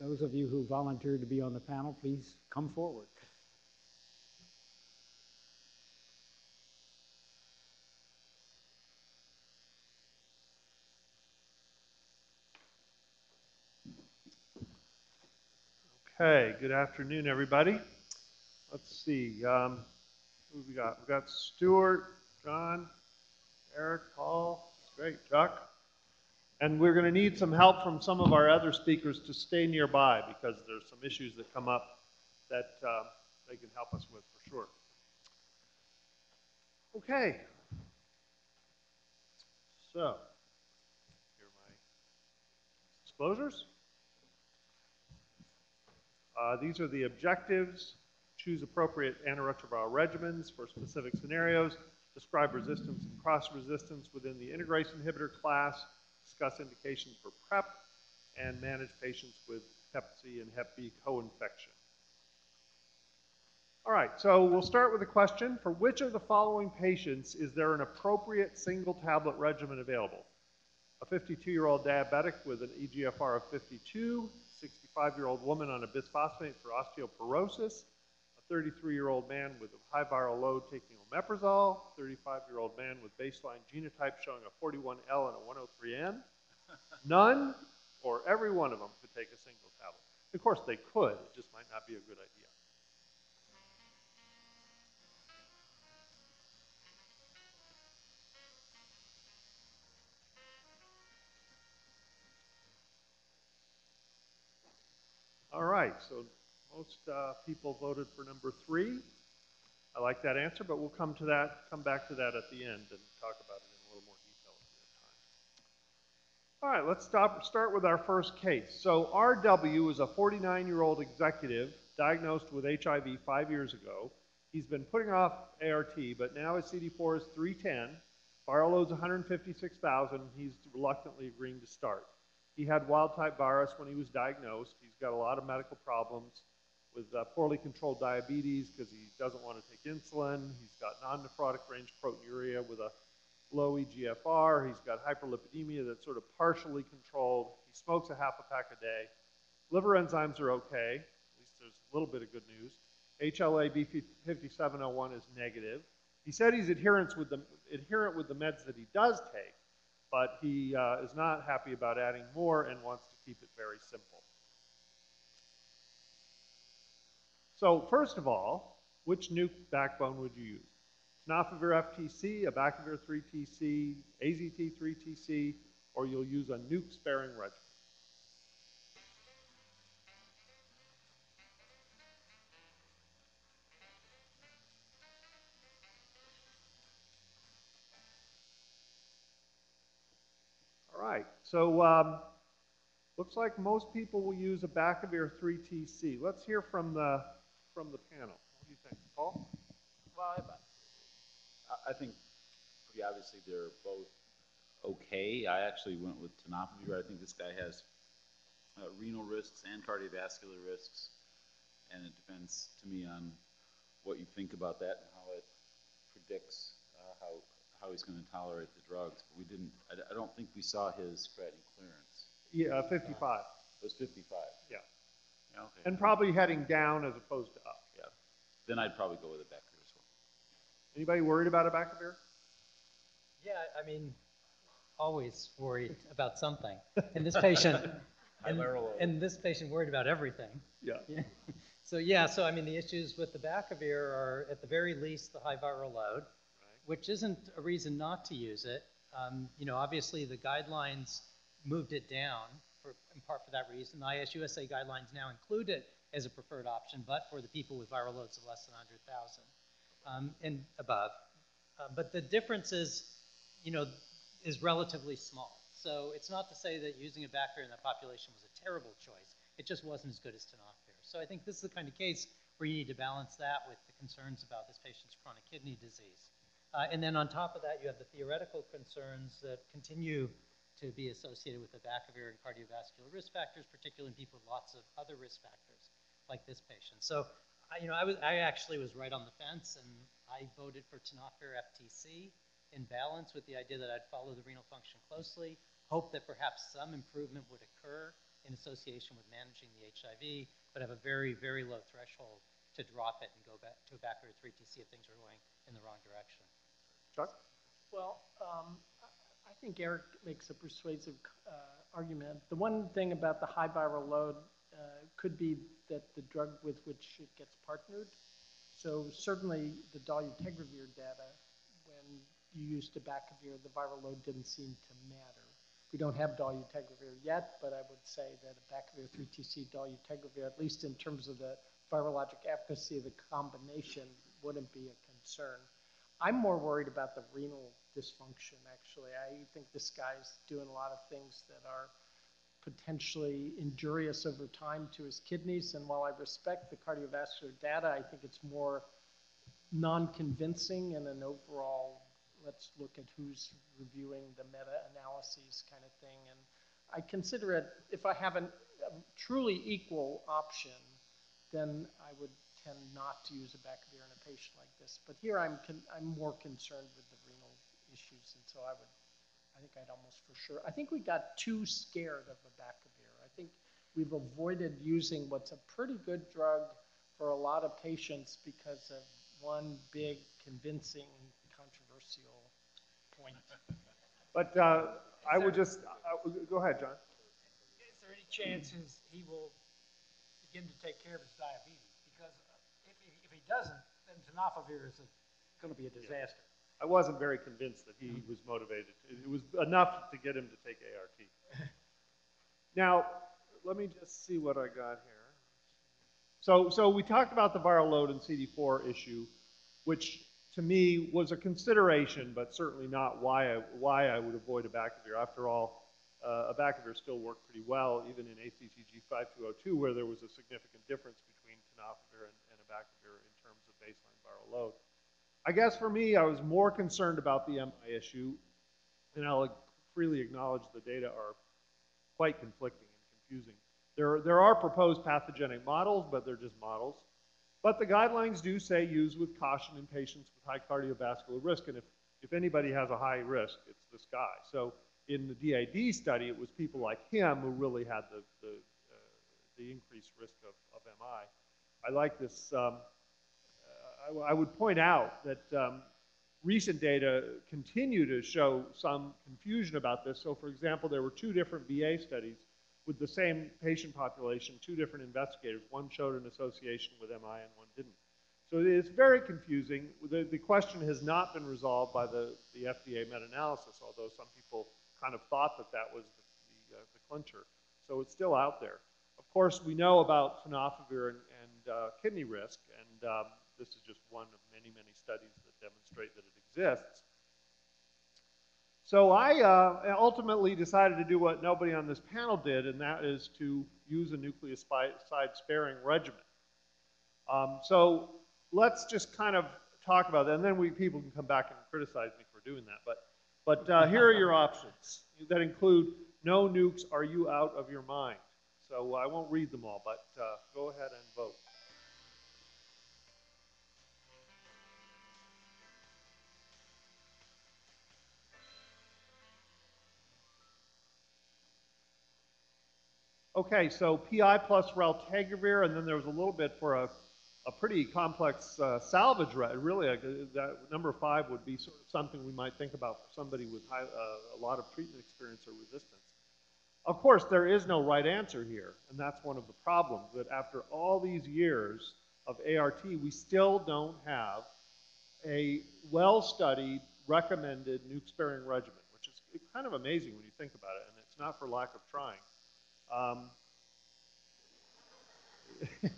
Those of you who volunteered to be on the panel, please come forward. Okay, good afternoon, everybody. Let's see, um, who we got? We've got Stuart, John, Eric, Paul, great, Chuck. And we're going to need some help from some of our other speakers to stay nearby because there's some issues that come up that uh, they can help us with for sure. Okay. So, here are my disclosures. Uh, these are the objectives. Choose appropriate antiretroviral regimens for specific scenarios. Describe resistance and cross-resistance within the integrase inhibitor class. Discuss indications for PrEP and manage patients with Hep C and Hep B co-infection. All right, so we'll start with a question. For which of the following patients is there an appropriate single tablet regimen available? A 52-year-old diabetic with an EGFR of 52, 65-year-old woman on a bisphosphonate for osteoporosis, a 33-year-old man with a high viral load taking omeprazole, 35-year-old man with baseline genotype showing a 41L and a 103N. None or every one of them could take a single tablet. Of course, they could. It just might not be a good idea. All right, so most uh, people voted for number three. I like that answer, but we'll come to that, come back to that at the end and talk about it in a little more detail time. All right, let's stop, start with our first case. So RW is a 49-year-old executive diagnosed with HIV five years ago. He's been putting off ART, but now his CD4 is 310. Viral load's 156,000. He's reluctantly agreeing to start. He had wild type virus when he was diagnosed. He's got a lot of medical problems with uh, poorly controlled diabetes because he doesn't want to take insulin. He's got non-nephrotic range proteinuria with a low EGFR. He's got hyperlipidemia that's sort of partially controlled. He smokes a half a pack a day. Liver enzymes are okay. At least there's a little bit of good news. HLA B5701 is negative. He said he's adherent with the, adherent with the meds that he does take, but he uh, is not happy about adding more and wants to keep it very simple. So first of all, which nuke backbone would you use? Tenofovir FTC, abacavir 3TC, AZT 3TC, or you'll use a nuke-sparing regimen. All right, so um, looks like most people will use abacavir 3TC. Let's hear from the from the panel. What do you think, Paul? Well, I, I think pretty obviously they're both okay. I actually went with tenofovir. I think this guy has uh, renal risks and cardiovascular risks, and it depends to me on what you think about that and how it predicts uh, how how he's going to tolerate the drugs. But we didn't. I, I don't think we saw his creatinine clearance. Yeah, 55. It was 55. Yeah. Yeah, okay. And probably heading down as opposed to up. yeah, then I'd probably go with a Becker as well. Anybody worried about abacavir? Yeah, I mean, always worried about something. And this patient, and, and this patient worried about everything. Yeah. Yeah. So yeah, so I mean, the issues with the back of Bacavir are at the very least the high viral load, which isn't a reason not to use it. Um, you know, obviously the guidelines moved it down for, in part for that reason. The IAS-USA guidelines now include it as a preferred option, but for the people with viral loads of less than 100,000 um, and above. Uh, but the difference is, you know, is relatively small. So it's not to say that using abacavir in that population was a terrible choice. It just wasn't as good as tenofovir. So I think this is the kind of case where you need to balance that with the concerns about this patient's chronic kidney disease. Uh, and then on top of that, you have the theoretical concerns that continue to be associated with the abacavir and cardiovascular risk factors, particularly in people with lots of other risk factors like this patient. So, I, you know, I, was, I actually was right on the fence, and I voted for tenofovir FTC in balance with the idea that I'd follow the renal function closely, hope that perhaps some improvement would occur in association with managing the HIV, but have a very, very low threshold to drop it and go back to abacavir 3TC if things are going in the wrong direction. Chuck? Well, um, I I think Eric makes a persuasive uh, argument. The one thing about the high viral load uh, could be that the drug with which it gets partnered. So certainly the dolutegravir data, when you used abacavir, the viral load didn't seem to matter. We don't have dolutegravir yet, but I would say that abacavir 3TC dolutegravir, at least in terms of the virologic efficacy of the combination, wouldn't be a concern. I'm more worried about the renal dysfunction, actually. I think this guy's doing a lot of things that are potentially injurious over time to his kidneys. And while I respect the cardiovascular data, I think it's more non-convincing and an overall, let's look at who's reviewing the meta-analyses kind of thing. And I consider it, if I have an- a truly equal option, then I would tend not to use abacavir in a patient like this. But here I'm, con- I'm more concerned with the renal issues, and so I would, I think I'd almost for sure, I think we got too scared of abacavir. I think we've avoided using what's a pretty good drug for a lot of patients because of one big convincing controversial point. But uh, I would just, uh, go ahead, John. Is there any chances he will begin to take care of his diabetes? Because if he, if he doesn't, then tenofovir is going to be a disaster. I wasn't very convinced that he was motivated. It was enough to get him to take ART. Now, let me just see what I got here. So, so we talked about the viral load and CD4 issue, which to me was a consideration, but certainly not why I, why I would avoid abacavir. After all, uh, abacavir still worked pretty well, even in ACTG 5202, where there was a significant difference between tenofovir and, and abacavir in terms of baseline viral load. I guess for me, I was more concerned about the MI issue, and I'll freely acknowledge the data are quite conflicting and confusing. There, there are proposed pathogenic models, but they're just models. But the guidelines do say use with caution in patients with high cardiovascular risk, and if, if anybody has a high risk, it's this guy. So in the D:A:D study, it was people like him who really had the, the, uh, the increased risk of, of MI. I like this um, I, would point out that um, recent data continue to show some confusion about this. So, for example, there were two different VA studies with the same patient population, two different investigators. One showed an association with MI and one didn't. So it's very confusing. The, the question has not been resolved by the, the FDA meta-analysis, although some people kind of thought that that was the, the, uh, the clincher. So it's still out there. Of course, we know about tenofovir and, and uh, kidney risk, and um, this is just one of many, many studies that demonstrate that it exists. So I uh, ultimately decided to do what nobody on this panel did, and that is to use a nucleoside sparing regimen. Um, so let's just kind of talk about that, and then we people can come back and criticize me for doing that. But but uh, here are your options that include no nukes, are you out of your mind? So I won't read them all, but uh, go ahead and vote. Okay, so PI plus raltegravir, and then there was a little bit for a, a pretty complex uh, salvage. Re- really, uh, that number five would be sort of something we might think about for somebody with high, uh, a lot of treatment experience or resistance. Of course, there is no right answer here, and that's one of the problems that after all these years of ART, we still don't have a well-studied, recommended nuke-sparing regimen, which is kind of amazing when you think about it, and it's not for lack of trying. Um,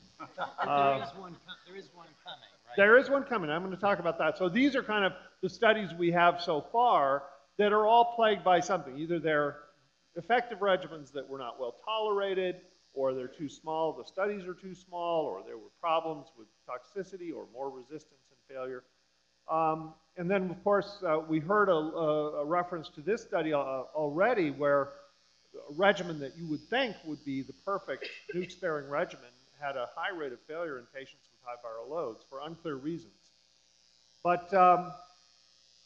Um, is one, there is one coming, right? There is one coming. I'm going to talk about that. So these are kind of the studies we have so far that are all plagued by something. Either they're effective regimens that were not well tolerated, or they're too small, the studies are too small, or there were problems with toxicity or more resistance and failure. Um, and then, of course, uh, we heard a, a, a reference to this study uh, already where a regimen that you would think would be the perfect nuke-sparing regimen had a high rate of failure in patients with high viral loads for unclear reasons. But um,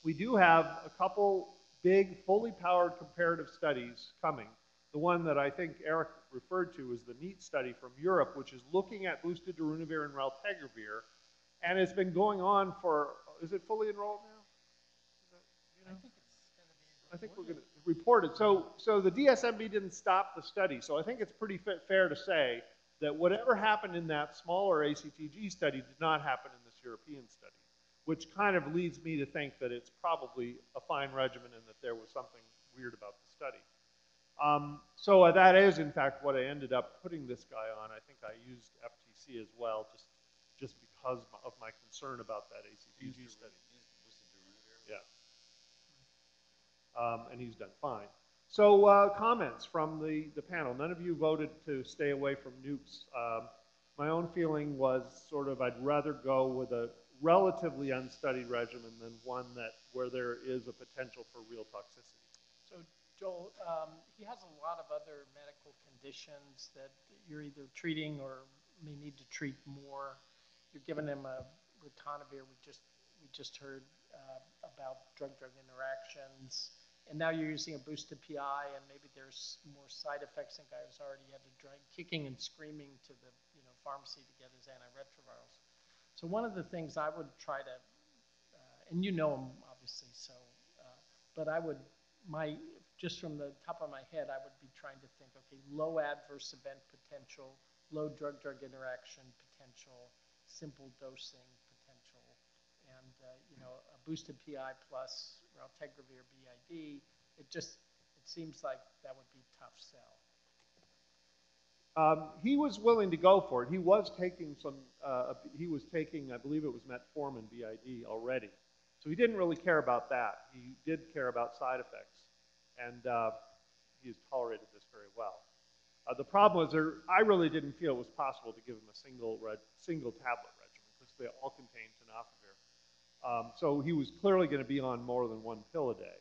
we do have a couple big, fully powered comparative studies coming the one that I think Eric referred to is the NEAT study from Europe, which is looking at boosted darunavir and raltegravir, and it's been going on for, is it fully enrolled now? Is that- you know? I think we're gonna report it. So, so the DSMB didn't stop the study, so I think it's pretty fa- fair to say that whatever happened in that smaller ACTG study did not happen in this European study, which kind of leads me to think that it's probably a fine regimen and that there was something weird about the study. Um, so uh, that is, in fact, what I ended up putting this guy on. I think I used FTC as well, just, just because of my concern about that ACTG study. Yeah. Um, and he's done fine. So, uh, comments from the, the panel. None of you voted to stay away from nukes. Um, my own feeling was sort of I'd rather go with a relatively unstudied regimen than one that where there is a potential for real toxicity. So Joel, um, he has a lot of other medical conditions that you're either treating or may need to treat more. You're giving him a ritonavir, we just, we just heard, uh, about drug-drug interactions. And now you're using a boosted PI and maybe there's more side effects. And guy already had to drag, kicking and screaming to the, you know, pharmacy to get his antiretrovirals. So one of the things I would try to, uh, and you know him obviously, so, uh, but I would, my, just from the top of my head, I would be trying to think, okay, low adverse event potential, low drug-drug interaction potential, simple dosing potential, and, uh, you know, a boosted PI plus raltegravir BID, it just, it seems like that would be tough sell. Um, he was willing to go for it. He was taking some, uh, he was taking, I believe it was metformin BID already. So he didn't really care about that. He did care about side effects. And uh, he has tolerated this very well. Uh, the problem was there, I really didn't feel it was possible to give him a single, red, single tablet regimen because they all contain tenofovir. Um, so he was clearly going to be on more than one pill a day.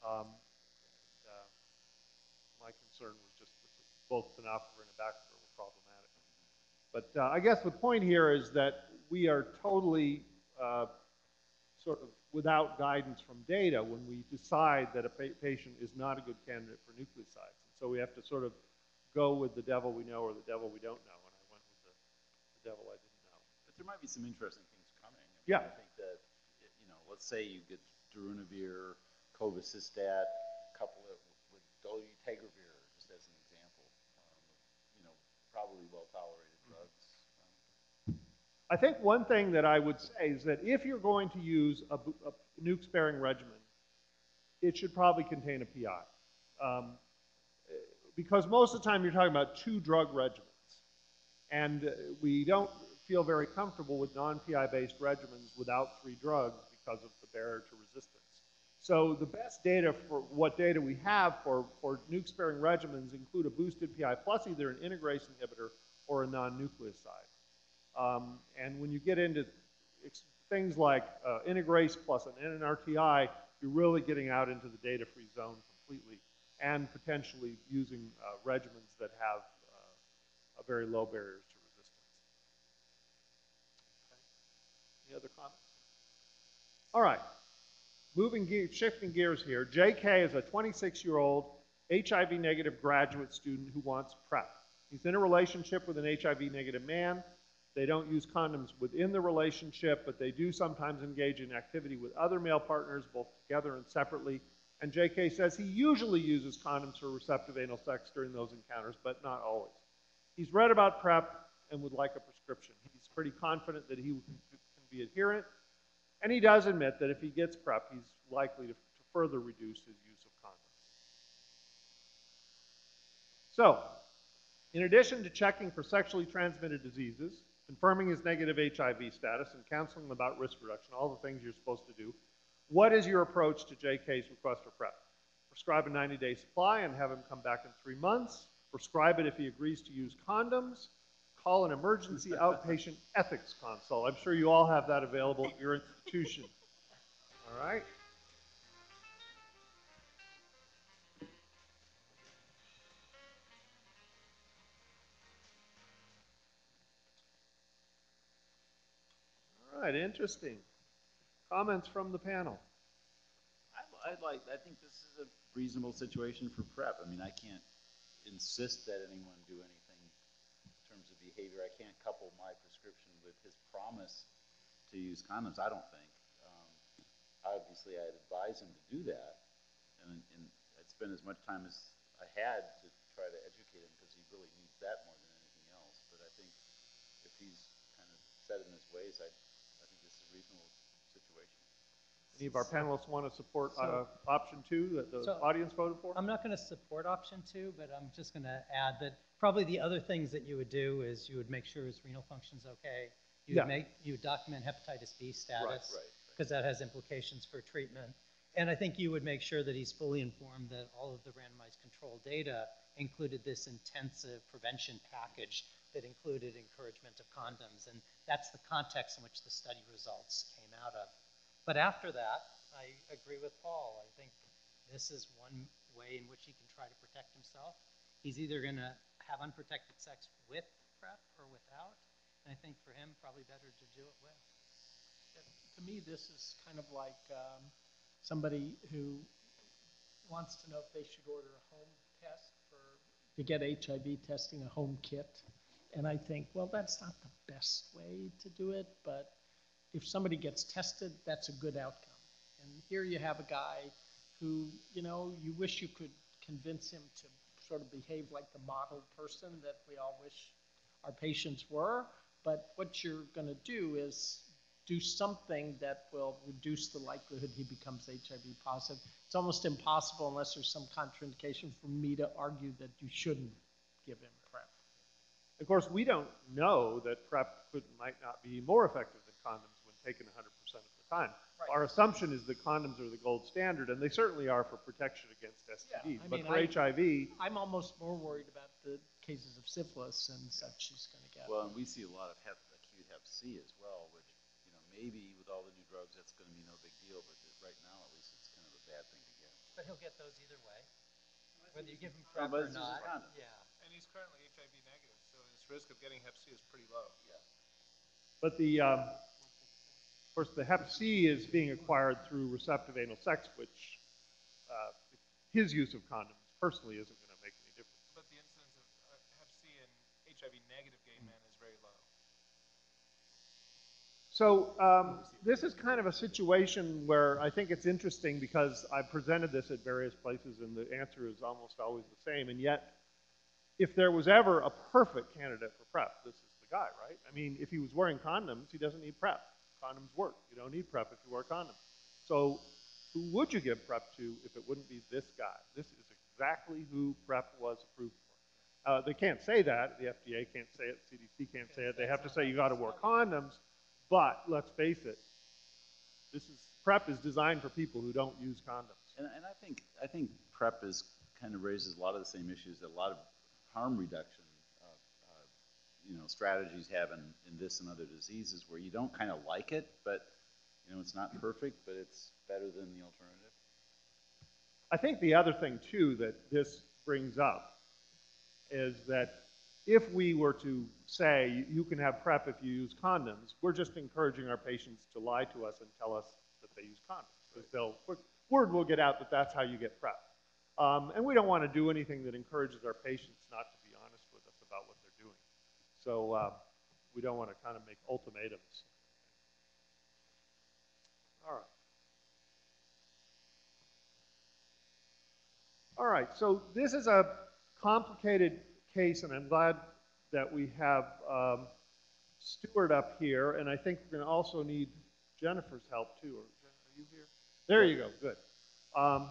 Um, and, uh, my concern was just both tenofovir and abacavir were problematic. But uh, I guess the point here is that we are totally uh, sort of without guidance from data when we decide that a pa- patient is not a good candidate for nucleosides. And so we have to sort of go with the devil we know or the devil we don't know. And I went with the, the devil I didn't know. But there might be some interesting things Yeah. I think that, you know, let's say you get darunavir, cobicistat, couple it with dolutegravir, just as an example. um, You know, probably well-tolerated drugs. um, I think one thing that I would say is that if you're going to use a, a nuke-sparing regimen, it should probably contain a PI. Um, because most of the time you're talking about two drug regimens. And we don't feel very comfortable with non-PI based regimens without three drugs because of the barrier to resistance. So the best data for what data we have for, for nuke-sparing regimens include a boosted PI plus either an integrase inhibitor or a non-nucleoside. Um, and when you get into things like uh, integrase plus an NNRTI, you're really getting out into the data-free zone completely and potentially using uh, regimens that have uh, a very low barriers to resistance. Okay. Any other comments? All right. Moving gear, shifting gears here. JK is a 26-year-old HIV-negative graduate student who wants PrEP. He's in a relationship with an HIV-negative man. They don't use condoms within the relationship, but they do sometimes engage in activity with other male partners, both together and separately. And JK says he usually uses condoms for receptive anal sex during those encounters, but not always. He's read about PrEP and would like a prescription. He's pretty confident that he be adherent, and he does admit that if he gets PrEP, he's likely to, to further reduce his use of condoms. So, in addition to checking for sexually transmitted diseases, confirming his negative HIV status, and counseling about risk reduction, all the things you're supposed to do, what is your approach to JK's request for PrEP? Prescribe a 90-day supply and have him come back in three months. Prescribe it if he agrees to use condoms. Call an emergency outpatient ethics consult. I'm sure you all have that available at your institution. All right? All right, interesting. Comments from the panel? I, I'd like, I think this is a reasonable situation for PrEP. I mean, I can't insist that anyone do anything behavior. I can't couple my prescription with his promise to use condoms, I don't think. Um, Obviously, I'd advise him to do that, and, and I'd spend as much time as I had to try to educate him, because he really needs that more than anything else. But I think if he's kind of set in his ways, I, I think this is a reasonable situation. Any of our panelists want to support uh, option two that the So- audience voted for? I'm not going to support option two, but I'm just going to add that probably the other things that you would do is you would make sure his renal function's okay. You Yeah. would make, you would document hepatitis B status. right, right. Because that has implications for treatment. And I think you would make sure that he's fully informed that all of the randomized control data included this intensive prevention package that included encouragement of condoms. And that's the context in which the study results came out of. But after that, I agree with Paul. I think this is one way in which he can try to protect himself. He's either going to have unprotected sex with PrEP or without. And I think for him, probably better to do it with. To me, this is kind of like um, somebody who wants to know if they should order a home test for, to get HIV testing, a home kit. And I think, well, that's not the best way to do it, but if somebody gets tested, that's a good outcome. And here you have a guy who, you know, you wish you could convince him to sort of behave like the model person that we all wish our patients were. But what you're going to do is do something that will reduce the likelihood he becomes HIV positive. It's almost impossible unless there's some contraindication for me to argue that you shouldn't give him PrEP. Of course, we don't know that PrEP could, might not be more effective than condoms when taken 100% of the time. Right. Our assumption is that condoms are the gold standard, and they certainly are for protection against STDs. I But mean, for I- HIV, I'm almost more worried about the cases of syphilis and such he's going to get. Well, and we see a lot of hep, acute hep C as well, which, you know, maybe with all the new drugs, that's gonna be no big deal, but right now, at least, it's kind of a bad thing to get. But he'll get those either way, whether you give him Yeah, PrEP but or it's just not. Yeah. And he's currently HIV negative, so his risk of getting hep C is pretty low. Yeah. But the, um, of course, the hep C is being acquired through receptive anal sex, which uh, his use of condoms personally isn't going to make any difference. But the incidence of uh, hep C in HIV negative gay men is very low. So um, this is kind of a situation where I think it's interesting because I've presented this at various places and the answer is almost always the same. And yet, if there was ever a perfect candidate for PrEP, this is the guy, right? I mean, if he was wearing condoms, he doesn't need PrEP. Condoms work. You don't need PrEP if you wear condoms. So who would you give PrEP to if it wouldn't be this guy? This is exactly who PrEP was approved for. Uh, they can't say that. The FDA can't say it. CDC can't say it. They have to say you got to wear condoms. But let's face it, this is PrEP is designed for people who don't use condoms. And, and I think, I think PrEP is, kind of raises a lot of the same issues that a lot of harm reduction, strategies have in, in this and other diseases where you don't kind of like it, but, you know, it's not perfect, but it's better than the alternative. I think the other thing too that this brings up is that if we were to say you can have PrEP if you use condoms, we're just encouraging our patients to lie to us and tell us that they use condoms. Because they'll, word will get out that that's how you get PrEP. Um, and we don't want to do anything that encourages our patients not to be honest with us about what they're doing. So uh, we don't want to kind of make ultimatums. All right. All right, so this is a complicated case, and I'm glad that we have um, Stuart up here, and I think we're going to also need Jennifer's help too. Or, are you here? There you go, good. Um,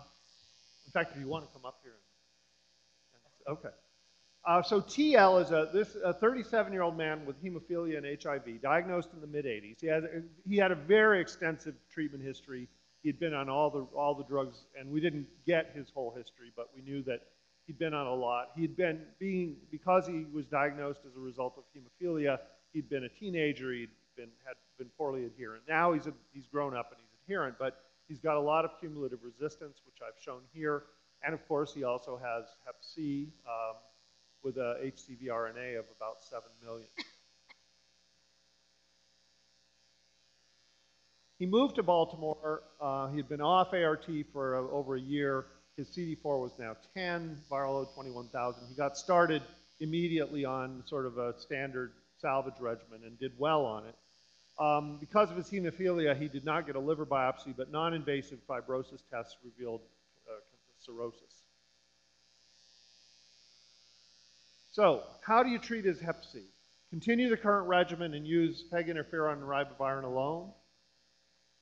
in fact, if you want to come up here. And, and- okay. Uh, so TL is a this a 37 year old man with hemophilia and HIV, diagnosed in the mid 80s. He had he had a very extensive treatment history. He'd been on all the all the drugs, and we didn't get his whole history, but we knew that he'd been on a lot. He'd been being because he was diagnosed as a result of hemophilia. He'd been a teenager. He'd been had been poorly adherent. Now he's a, he's grown up and he's adherent, but he's got a lot of cumulative resistance, which I've shown here. And of course, he also has Hep C um, with a HCV RNA of about 7 million. He moved to Baltimore. Uh, he had been off ART for uh, over a year. His CD4 was now 10, viral load 21,000. He got started immediately on sort of a standard salvage regimen and did well on it. Um, because of his hemophilia, he did not get a liver biopsy, but non-invasive fibrosis tests revealed uh, cirrhosis. So, how do you treat his hep C? Continue the current regimen and use peg interferon and ribavirin alone.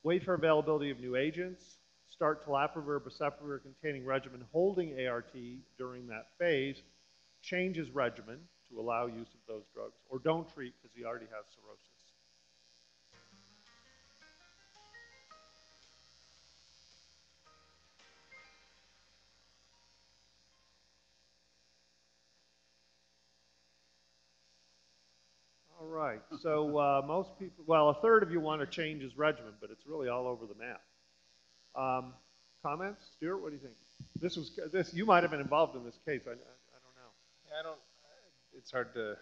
Wait for availability of new agents. Start telaprevir, boceprevir containing regimen holding ART during that phase. Change his regimen to allow use of those drugs, or don't treat because he already has cirrhosis. Right, so uh, most people, well, a third of you want to change his regimen, but it's really all over the map. Um, comments? Stuart, what do you think? This was, this, you might have been involved in this case, I, I, I don't know. Yeah, I don't, it's hard to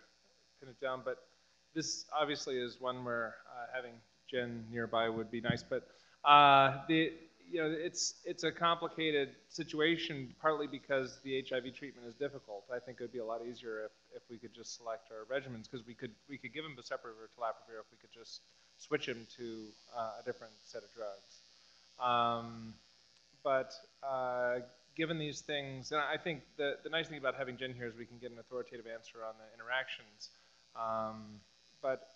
pin it down, but this obviously is one where uh, having Jen nearby would be nice. But uh, the, you know, it's it's a complicated situation, partly because the HIV treatment is difficult. I think it would be a lot easier if, if we could just select our regimens, because we could we could give him boceprevir, telaprevir, if we could just switch him to uh, a different set of drugs. Um, but uh, given these things, and I think the, the nice thing about having Jen here is we can get an authoritative answer on the interactions. Um, but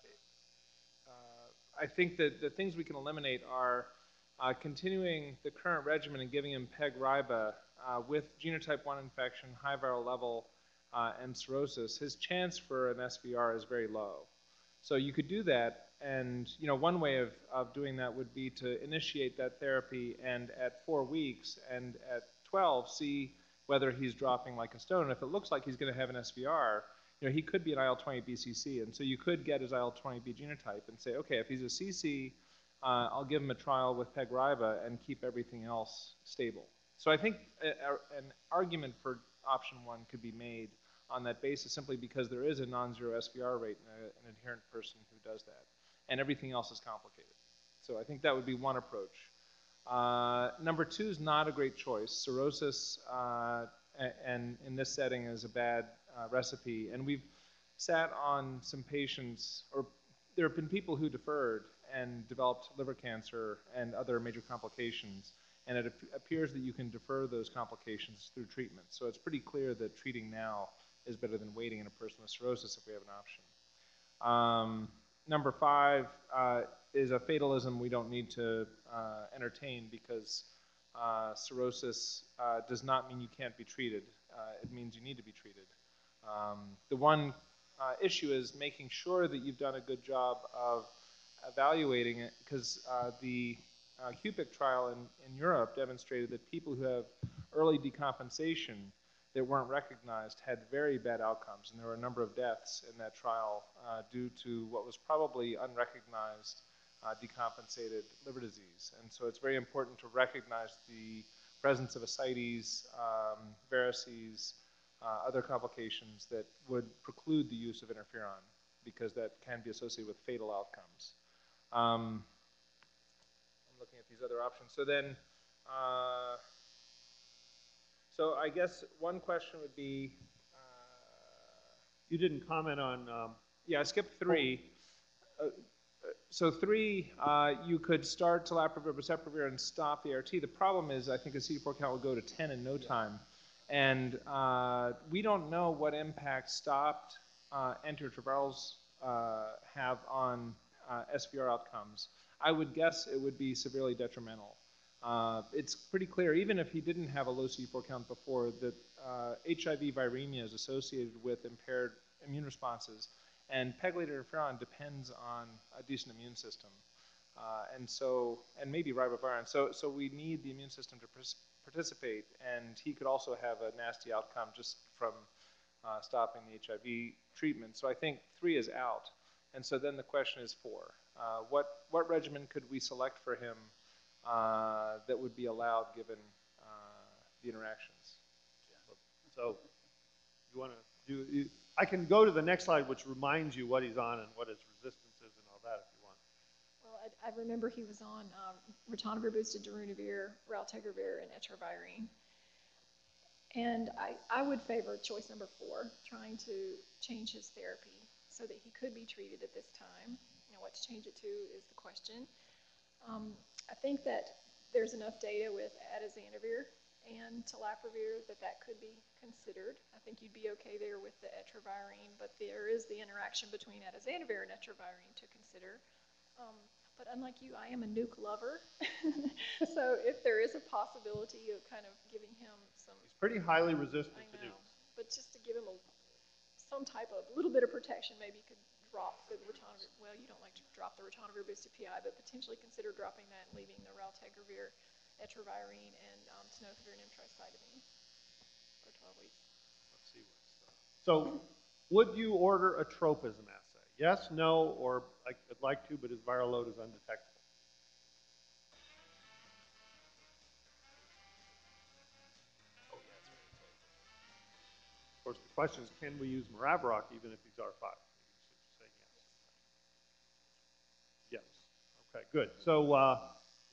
uh, I think that the things we can eliminate are uh, continuing the current regimen and giving him PEG-RIBA uh, with genotype 1 infection, high viral level, uh, and cirrhosis, his chance for an SVR is very low. So you could do that, and you know one way of, of doing that would be to initiate that therapy and at four weeks and at 12 see whether he's dropping like a stone. And if it looks like he's going to have an SVR, you know, he could be an IL-28B CC, and so you could get his IL-28B genotype and say, okay, if he's a CC, uh, I'll give him a trial with PEG-RIBA and keep everything else stable. So I think a, a, an argument for option one could be made on that basis simply because there is a non-zero SVR rate in a, an adherent person who does that, and everything else is complicated. So I think that would be one approach. Uh, number two is not a great choice. Cirrhosis, uh, and in this setting, is a bad uh, recipe. And we've sat on some patients, or there have been people who deferred and developed liver cancer and other major complications. And it ap- appears that you can defer those complications through treatment. So it's pretty clear that treating now is better than waiting in a person with cirrhosis if we have an option. Um, number five uh, is a fatalism we don't need to uh, entertain because uh, cirrhosis uh, does not mean you can't be treated. Uh, it means you need to be treated. Um, the one uh, issue is making sure that you've done a good job of evaluating it because the uh, CUPIC trial in, in Europe demonstrated that people who have early decompensation that weren't recognized had very bad outcomes, and there were a number of deaths in that trial uh, due to what was probably unrecognized uh, decompensated liver disease. And so it's very important to recognize the presence of ascites, um, varices, uh, other complications that would preclude the use of interferon because that can be associated with fatal outcomes. Um, I'm looking at these other options. So then, uh, so I guess one question would be, uh, You didn't comment on, um, yeah, I skipped three. Uh, uh, so three, uh, you could start telaprevir, boceprevir, and stop the ART. The problem is, I think the CD4 count will go to 10 in no time. And uh, we don't know what impact stopped uh, uh, have on uh, SVR outcomes. I would guess it would be severely detrimental. Uh, it's pretty clear, even if he didn't have a low CD4 count before, that uh, HIV viremia is associated with impaired immune responses, and pegylated interferon depends on a decent immune system. Uh, and so, and maybe ribavirin. So, so we need the immune system to participate, and he could also have a nasty outcome just from uh, stopping the HIV treatment. So I think three is out, and so then the question is four. Uh, what what regimen could we select for him uh, that would be allowed given uh, the interactions? so you want to do, you, I can go to the next slide, which reminds you what he's on and what his resistance is and all that if you want. Well, I I, I remember he was on, um, ritonavir boosted darunavir, raltegravir, and etravirine. And I, I would favor choice number four, trying to change his therapy so that he could be treated at this time. You know, what to change it to is the question. Um, I think that there's enough data with atazanavir and telaprevir that that could be considered. I think you'd be okay there with the etravirine, but there is the interaction between atazanavir and etravirine to consider. Um, but unlike you, I am a nuke lover. so if there is a possibility of kind of giving him some, He's pretty highly resistant I to know, nukes. but just to give him a, some type of, little bit of protection, maybe you could drop the ritonavir, well, you don't like to drop the ritonavir boosted PI, but potentially consider dropping that and leaving the raltegravir, etravirine, and um, tenofovir and emtricitabine for 12 weeks. Let's see what's, uh, So, would you order a tropism assay? Yes, no, or I- I'd like to, but his viral load is undetectable. Course, the question is, can we use Maraviroc even if he's R5? Say yes. Yes. Okay, good. So, uh,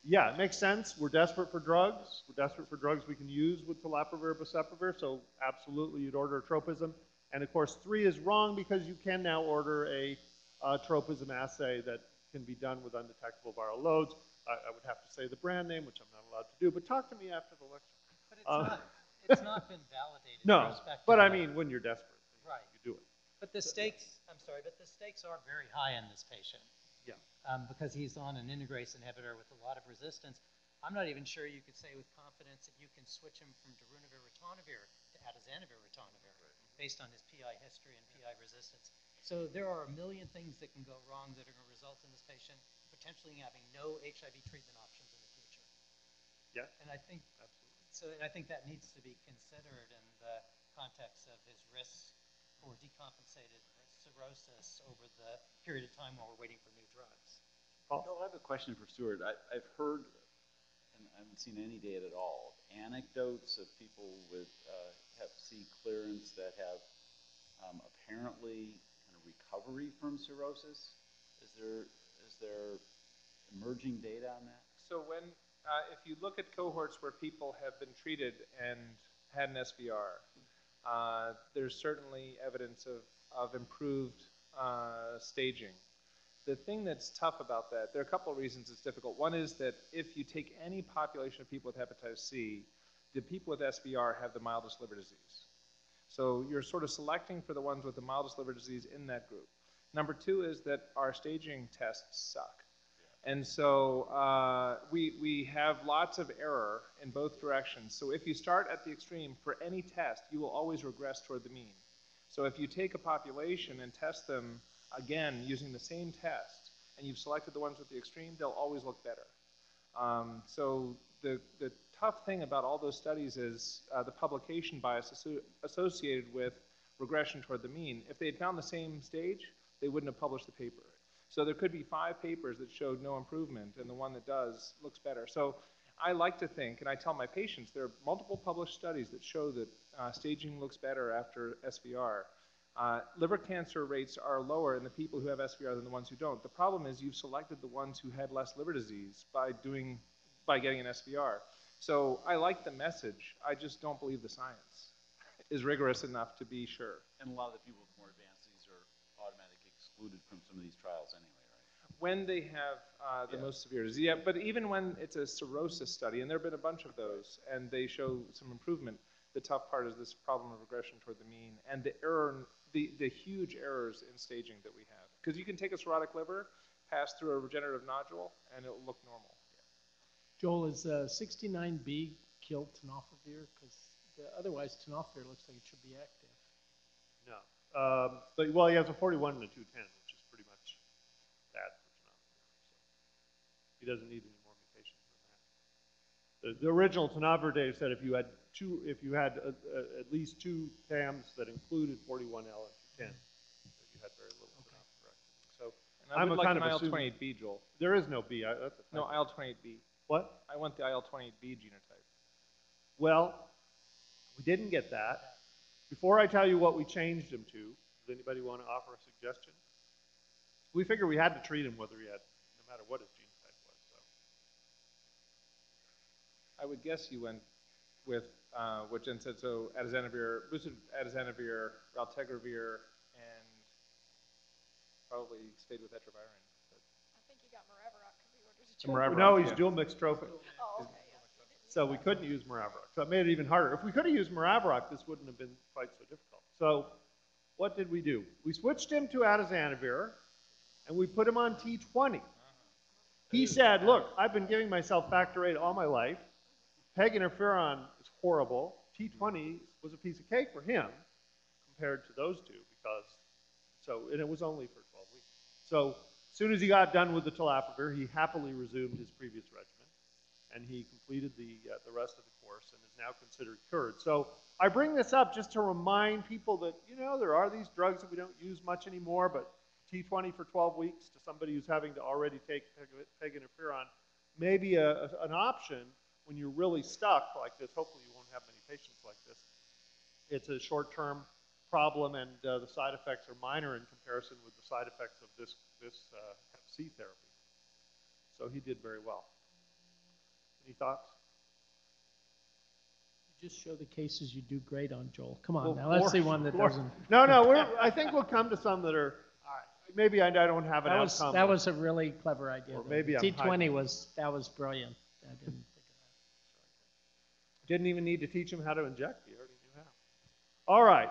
yeah, it makes sense. We're desperate for drugs. We're desperate for drugs we can use with telaprevir, boceprevir, so absolutely you'd order a tropism. And of course, three is wrong because you can now order a uh, tropism assay that can be done with undetectable viral loads. I, I would have to say the brand name, which I'm not allowed to do, but talk to me after the lecture. But it's Uh, not, it's not been validated No, but I mean, when you're desperate, Right. you do it. But the stakes, I'm sorry, but the stakes are very high in this patient. Yeah. Um, because he's on an integrase inhibitor with a lot of resistance. I'm not even sure you could say with confidence that you can switch him from darunavir ritonavir to atazanavir ritonavir based on his PI history and PI resistance. So there are a million things that can go wrong that are going to result in this patient potentially having no HIV treatment options in the future. Yeah, And I think absolutely. So I think that needs to be considered in the context of his risks for decompensated cirrhosis over the period of time while we're waiting for new drugs. Paul? Bill, I have a question for Stuart. I, I've heard, and I haven't seen any data at all, anecdotes of people with uh, Hep C clearance that have um, apparently kind of recovery from cirrhosis. Is there is there emerging data on that? So when, uh, if you look at cohorts where people have been treated and had an SVR, uh, there's certainly evidence of, of improved uh, staging. The thing that's tough about that, there are a couple of reasons it's difficult. One is that if you take any population of people with hepatitis C, the people with SVR have the mildest liver disease. So you're sort of selecting for the ones with the mildest liver disease in that group. Number two is that our staging tests suck. And so uh, we, we have lots of error in both directions. So if you start at the extreme for any test, you will always regress toward the mean. So if you take a population and test them again using the same test, and you've selected the ones with the extreme, they'll always look better. Um, so the, the tough thing about all those studies is uh, the publication bias asso- associated with regression toward the mean. If they had found the same stage, they wouldn't have published the paper. So there could be five papers that showed no improvement, and the one that does looks better. So I like to think, and I tell my patients, there are multiple published studies that show that uh, staging looks better after SVR. Uh, liver cancer rates are lower in the people who have SVR than the ones who don't. The problem is you've selected the ones who had less liver disease by doing, by getting an SVR. So I like the message. I just don't believe the science is rigorous enough to be sure. And a lot of the people with more advanced disease are automatically excluded from some of these trials anyway, right? when they have uh, the Yeah. most severe disease. Yeah, but even when it's a cirrhosis study, and there have been a bunch of those, and they show some improvement, the tough part is this problem of regression toward the mean and the error, the, the huge errors in staging that we have. Because you can take a cirrhotic liver, pass through a regenerative nodule, and it'll look normal. Joel, is uh, 69B kill tenofovir? Because otherwise tenofovir looks like it should be active. No. Um, but, well, he has a 41 and a 210, which is pretty much for tenofovir. So he doesn't need any more mutations than that. The, the original data said if you had two, if you had uh uh at least two TAMs that included 41L and 210, that you had very little activity. So And I I'm would a like kind an of assuming- IL-28B, Joel. there is no B. I, that's a no IL-28B. What? I want the IL-28B genotype. Well, we didn't get that. Before I tell you what we changed him to, does anybody want to offer a suggestion? We figure we had to treat him whether he had, no matter what his genotype was. So. I would guess you went with uh, what Jen said. So atazanavir, boosted atazanavir, raltegravir, and probably stayed with etravirine. I think he got maraviroc because he ordered a No, he's yeah. dual mixed tropic. Oh, okay. So we couldn't use maraviroc. So it made it even harder. If we could have used maraviroc, this wouldn't have been quite so difficult. So what did we do? We switched him to atazanavir, and we put him on T20. He said, look, I've been giving myself factor eight all my life. Peg interferon is horrible. T20 was a piece of cake for him compared to those two because, so, and it was only for 12 weeks. So as soon as he got done with the telaprevir, he happily resumed his previous regimen and he completed the, uh, the rest of the course and is now considered cured. So I bring this up just to remind people that, you know, there are these drugs that we don't use much anymore, but T20 for 12 weeks to somebody who's having to already take peg, peg interferon may be a, a- an option when you're really stuck like this. Hopefully you won't have many patients like this. It's a short-term problem and uh, the side effects are minor in comparison with the side effects of this, this uh, Hep C therapy. So he did very well. Any thoughts? You just show the cases you do great on, Joel. Come Well, on now, let's see one that four- doesn't. No, no, we're, I think we'll come to some that are, uh, maybe I I don't have an That was, outcome. that was a really clever idea. Or though. maybe I'm T20 was, that was brilliant. I didn't think of Didn't even need to teach him how to inject, he already knew how. All right.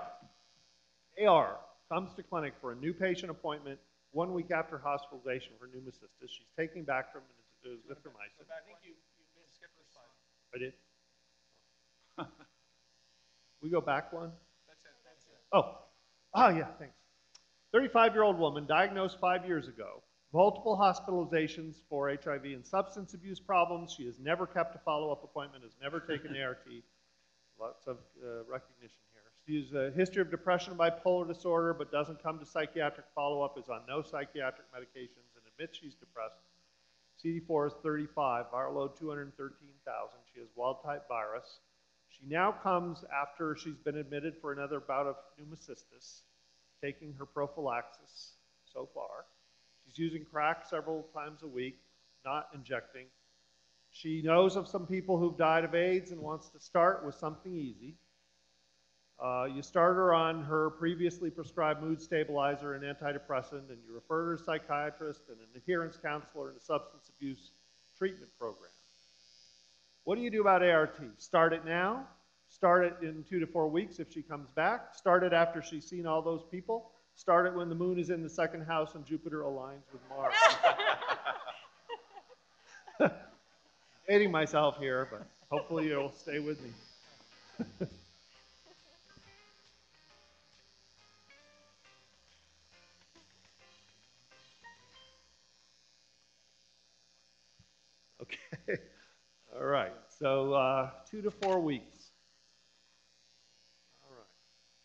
AR comes to clinic for a new patient appointment one week after hospitalization for pneumocystis. She's taking Bactrim and azithromycin. I think you, you missed skip this slide. I did. We go back one? That's it, that's it. Oh, oh yeah, thanks. 35-year-old woman diagnosed five years ago, multiple hospitalizations for HIV and substance abuse problems. She has never kept a follow-up appointment, has never taken ART. Lots of uh, recognition here. She has a history of depression and bipolar disorder, but doesn't come to psychiatric follow-up, is on no psychiatric medications, and admits she's depressed. CD4 is 35, viral load 213,000. She has wild-type virus. She now comes after she's been admitted for another bout of pneumocystis, taking her prophylaxis so far. She's using crack several times a week, not injecting. She knows of some people who've died of AIDS and wants to start with something easy. Uh, you start her on her previously prescribed mood stabilizer and antidepressant, and you refer her to a psychiatrist and an adherence counselor and a substance abuse treatment program. What do you do about ART? Start it now. Start it in two to four weeks if she comes back. Start it after she's seen all those people. Start it when the moon is in the second house and Jupiter aligns with Mars. Hating myself here, but hopefully you'll stay with me. All right. So uh, two to four weeks. All right.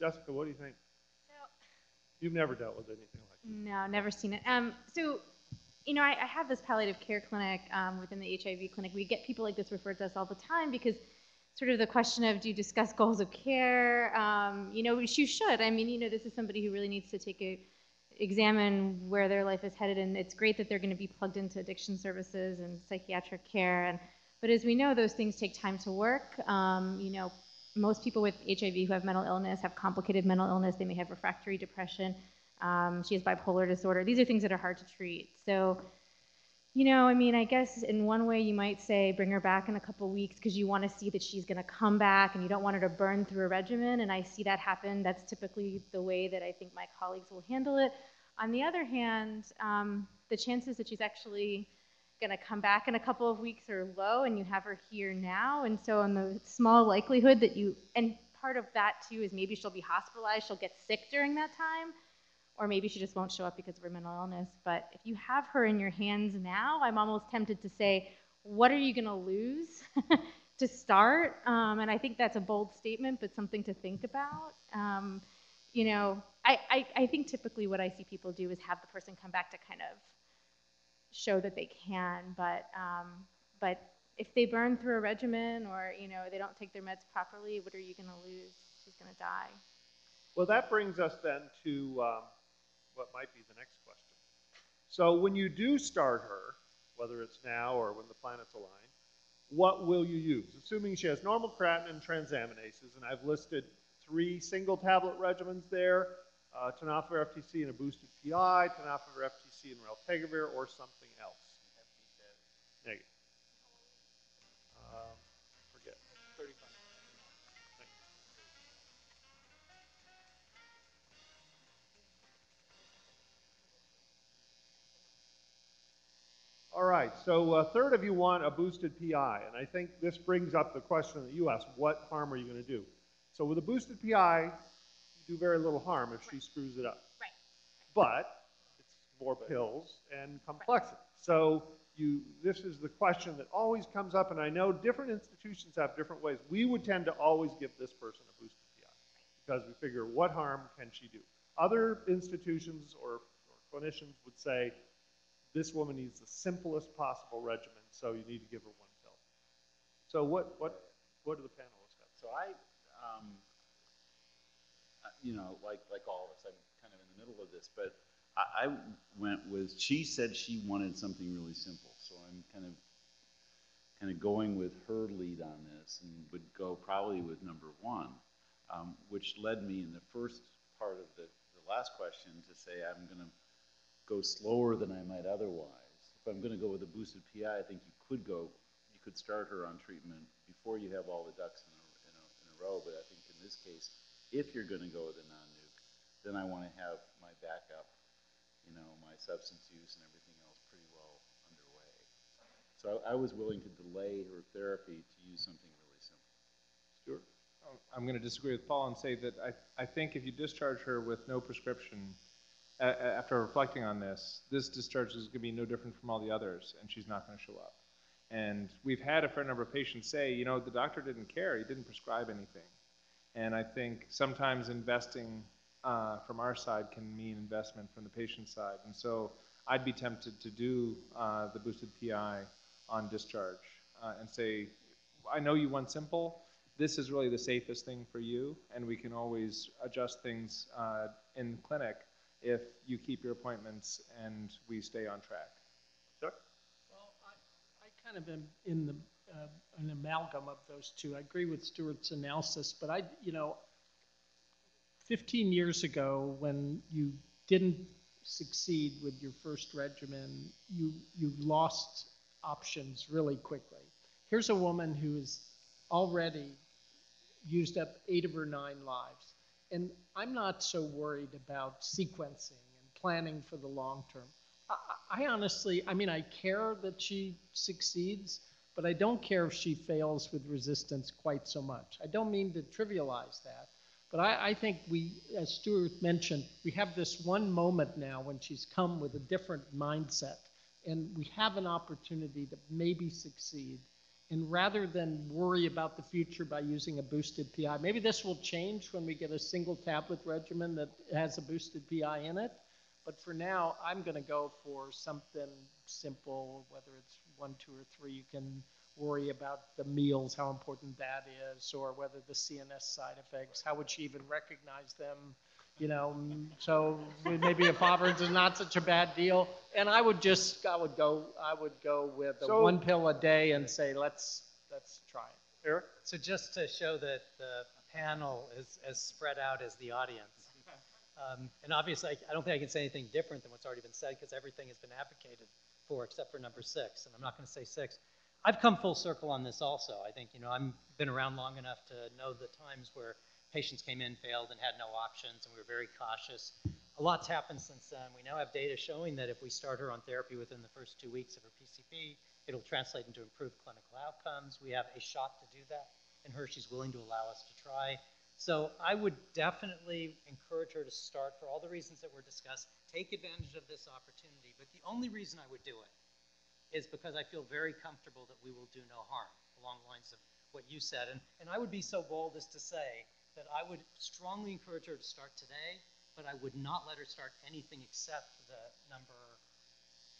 Jessica, what do you think? You've never dealt with anything like this. No, never seen it. Um, so, you know, I, I have this palliative care clinic um, within the HIV clinic. We get people like this referred to us all the time because sort of the question of do you discuss goals of care? Um, you know, which you should. I mean, you know, this is somebody who really needs to take a examine where their life is headed, and it's great that they're going to be plugged into addiction services and psychiatric care. And but as we know, those things take time to work. Um, you know, most people with HIV who have mental illness have complicated mental illness. They may have refractory depression. Um, she has bipolar disorder. These are things that are hard to treat. So, you know, I mean, I guess in one way you might say bring her back in a couple weeks because you want to see that she's going to come back and you don't want her to burn through a regimen. And I see that happen. That's typically the way that I think my colleagues will handle it. On the other hand, um, the chances that she's actually going to come back in a couple of weeks are low and you have her here now. And so, on the small likelihood that you, and part of that too is maybe she'll be hospitalized, she'll get sick during that time, or maybe she just won't show up because of her mental illness. But if you have her in your hands now, I'm almost tempted to say, what are you going to lose to start? Um, and I think that's a bold statement, but something to think about. Um, you know, I, I, I think typically what I see people do is have the person come back to kind of show that they can, but um, but if they burn through a regimen or you know they don't take their meds properly, what are you going to lose? She's going to die. Well, that brings us then to um, what might be the next question. So when you do start her, whether it's now or when the planets align, what will you use? Assuming she has normal creatinine and transaminases, and I've listed three single tablet regimens there, uh, tenofovir FTC and a boosted PI, tenofovir FTC and raltegravir, or something else. Negative. Um, Forget. All right, so a third of you want a boosted PI, and I think this brings up the question that you asked, what harm are you going to do? So with a boosted PI, you do very little harm if she screws it up. Right. But it's more pills and complexity. So you, this is the question that always comes up, and I know different institutions have different ways. We would tend to always give this person a boosted PI because we figure, what harm can she do? Other institutions or, or clinicians would say, this woman needs the simplest possible regimen, so you need to give her one pill. So what, what, what do the panelists have? So I, um, you know, like, like all of us, I'm kind of in the middle of this, but I, I went with, she said she wanted something really simple, so I'm kind of, kind of going with her lead on this and would go probably with number one, um, which led me in the first part of the, the last question to say I'm gonna go slower than I might otherwise. If I'm gonna go with a boosted PI, I think you could go, you could start her on treatment before you have all the ducks in a row, but I think in this case, if you're gonna go with a non-nuke, then I wanna have my backup, you know, my substance use and everything else pretty well underway. So I, I was willing to delay her therapy to use something really simple. Stuart? Oh, I'm going to disagree with Paul and say that I, I think if you discharge her with no prescription, a- a- after reflecting on this, this discharge is going to be no different from all the others, and she's not going to show up. And we've had a fair number of patients say, you know, the doctor didn't care, he didn't prescribe anything. And I think sometimes investing uh, from our side can mean investment from the patient side. And so I'd be tempted to do uh, the boosted PI on discharge uh, and say, I know you want simple, this is really the safest thing for you, and we can always adjust things uh, in clinic if you keep your appointments and we stay on track. Chuck? Well, I, I kind of am in the, uh, an amalgam of those two. I agree with Stuart's analysis, but I, you know, 15 years ago, when you didn't succeed with your first regimen, you, you lost options really quickly. Here's a woman who has already used up eight of her nine lives. And I'm not so worried about sequencing and planning for the long term. I, honestly, I mean, I care that she succeeds, but I don't care if she fails with resistance quite so much. I don't mean to trivialize that, but I, I think we, as Stuart mentioned, we have this one moment now when she's come with a different mindset, and we have an opportunity to maybe succeed. And rather than worry about the future by using a boosted PI, maybe this will change when we get a single tablet regimen that has a boosted PI in it. But for now, I'm going to go for something simple, whether it's one, two, or three. You can worry about the meals, how important that is, or whether the CNS side effects, how would she even recognize them? You know, mm, so maybe a Poppers is not such a bad deal. And I would just, I would go, I would go with the So- one pill a day and say, let's, let's try it. Eric? So just to show that the panel is as spread out as the audience. Um, And obviously, I- I don't think I can say anything different than what's already been said, because everything has been advocated for, except for number six, and I'm not going to say six. I've come full circle on this also. I think, you know, I've been around long enough to know the times where patients came in, failed, and had no options, and we were very cautious. A lot's happened since then. We now have data showing that if we start her on therapy within the first two weeks of her PCP, it'll translate into improved clinical outcomes. We have a shot to do that, and her, she's willing to allow us to try. So I would definitely encourage her to start for all the reasons that were discussed. Take advantage of this opportunity, but the only reason I would do it is because I feel very comfortable that we will do no harm, along the lines of what you said. And, and I would be so bold as to say that I would strongly encourage her to start today, but I would not let her start anything except the number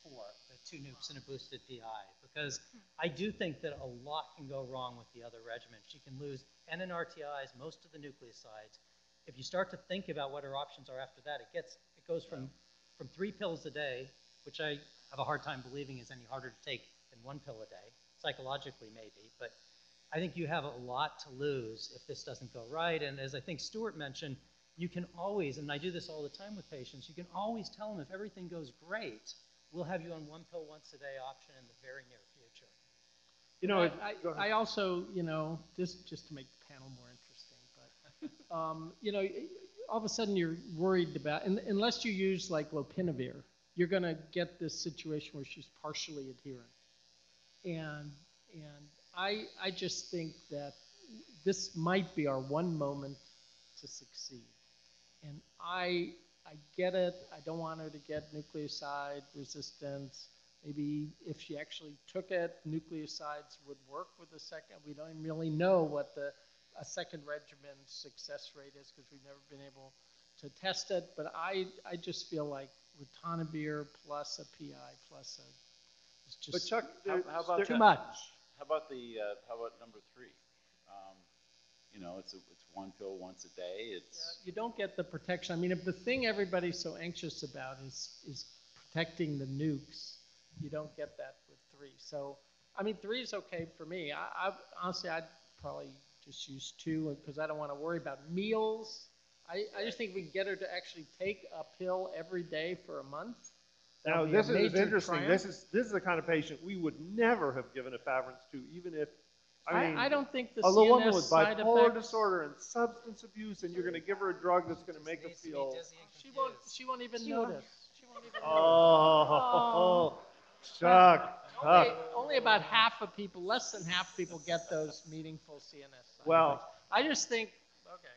four, the two nukes and a boosted PI, because I do think that a lot can go wrong with the other regimen. She can lose NNRTIs, most of the nucleosides. If you start to think about what her options are after that, it gets, it goes from, from three pills a day, which I have a hard time believing is any harder to take than one pill a day, psychologically maybe, but I think you have a lot to lose if this doesn't go right. And as I think Stuart mentioned, you can always, and I do this all the time with patients, you can always tell them if everything goes great, we'll have you on one pill once a day option in the very near future. You know, I, I- I also, you know, just, just to make the panel more interesting, but, um, you know, all of a sudden you're worried about, un- unless you use like lopinavir, you're gonna get this situation where she's partially adherent. And, and I, I just think that this might be our one moment to succeed. And I, I get it, I don't want her to get nucleoside resistance. Maybe if she actually took it, nucleosides would work with the second. We don't really know what the, a second regimen success rate is because we've never been able to test it. But I, I just feel like ritonavir plus a PI plus a, is But just Chuck, How, how about too that- much. How about the, uh, how about number three? Um, you know, it's a, it's one pill once a day, it's, You don't get the protection. I mean, if the thing everybody's so anxious about is, is protecting the nukes, you don't get that with three. So, I mean, three is okay for me. I, I honestly, I'd probably just use two because I don't want to worry about meals. I, I just think we can get her to actually take a pill every day for a month. that Now, would be a this is interesting. triumph. This is, this is the kind of patient we would never have given a efavirenz to, even if, I mean. I, I don't think the A little woman CNS with side bipolar effects. disorder and substance abuse, and you're gonna give her a drug that's gonna make her Needs to be feel. She won't, she won't even She won't- notice. She won't even notice. Oh, Chuck, Only, Chuck. only about half of people, less than half of people get those meaningful CNS side Well- effects. I just think, okay.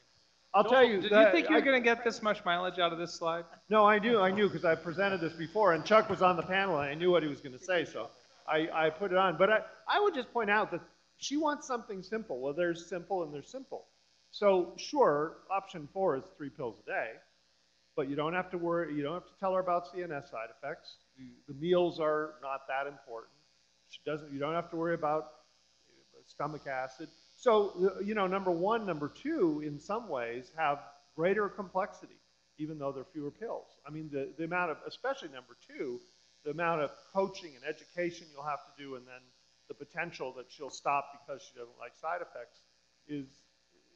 I'll tell you. Did that- you think you're gonna get this much mileage out of this slide? No, I knew, I knew, because I presented this before, and Chuck was on the panel, and I knew what he was gonna say, so I, I put it on. But I, I would just point out that she wants something simple. Well, there's simple and there's simple. So, sure, option four is three pills a day, but you don't have to worry, you don't have to tell her about CNS side effects. The, the meals are not that important. She doesn't, you don't have to worry about stomach acid. So, uh, you know, number one, number two, in some ways, have greater complexity, even though they're fewer pills. I mean, the, the amount of, especially number two, the amount of coaching and education you'll have to do, and then the potential that she'll stop because she doesn't like side effects is.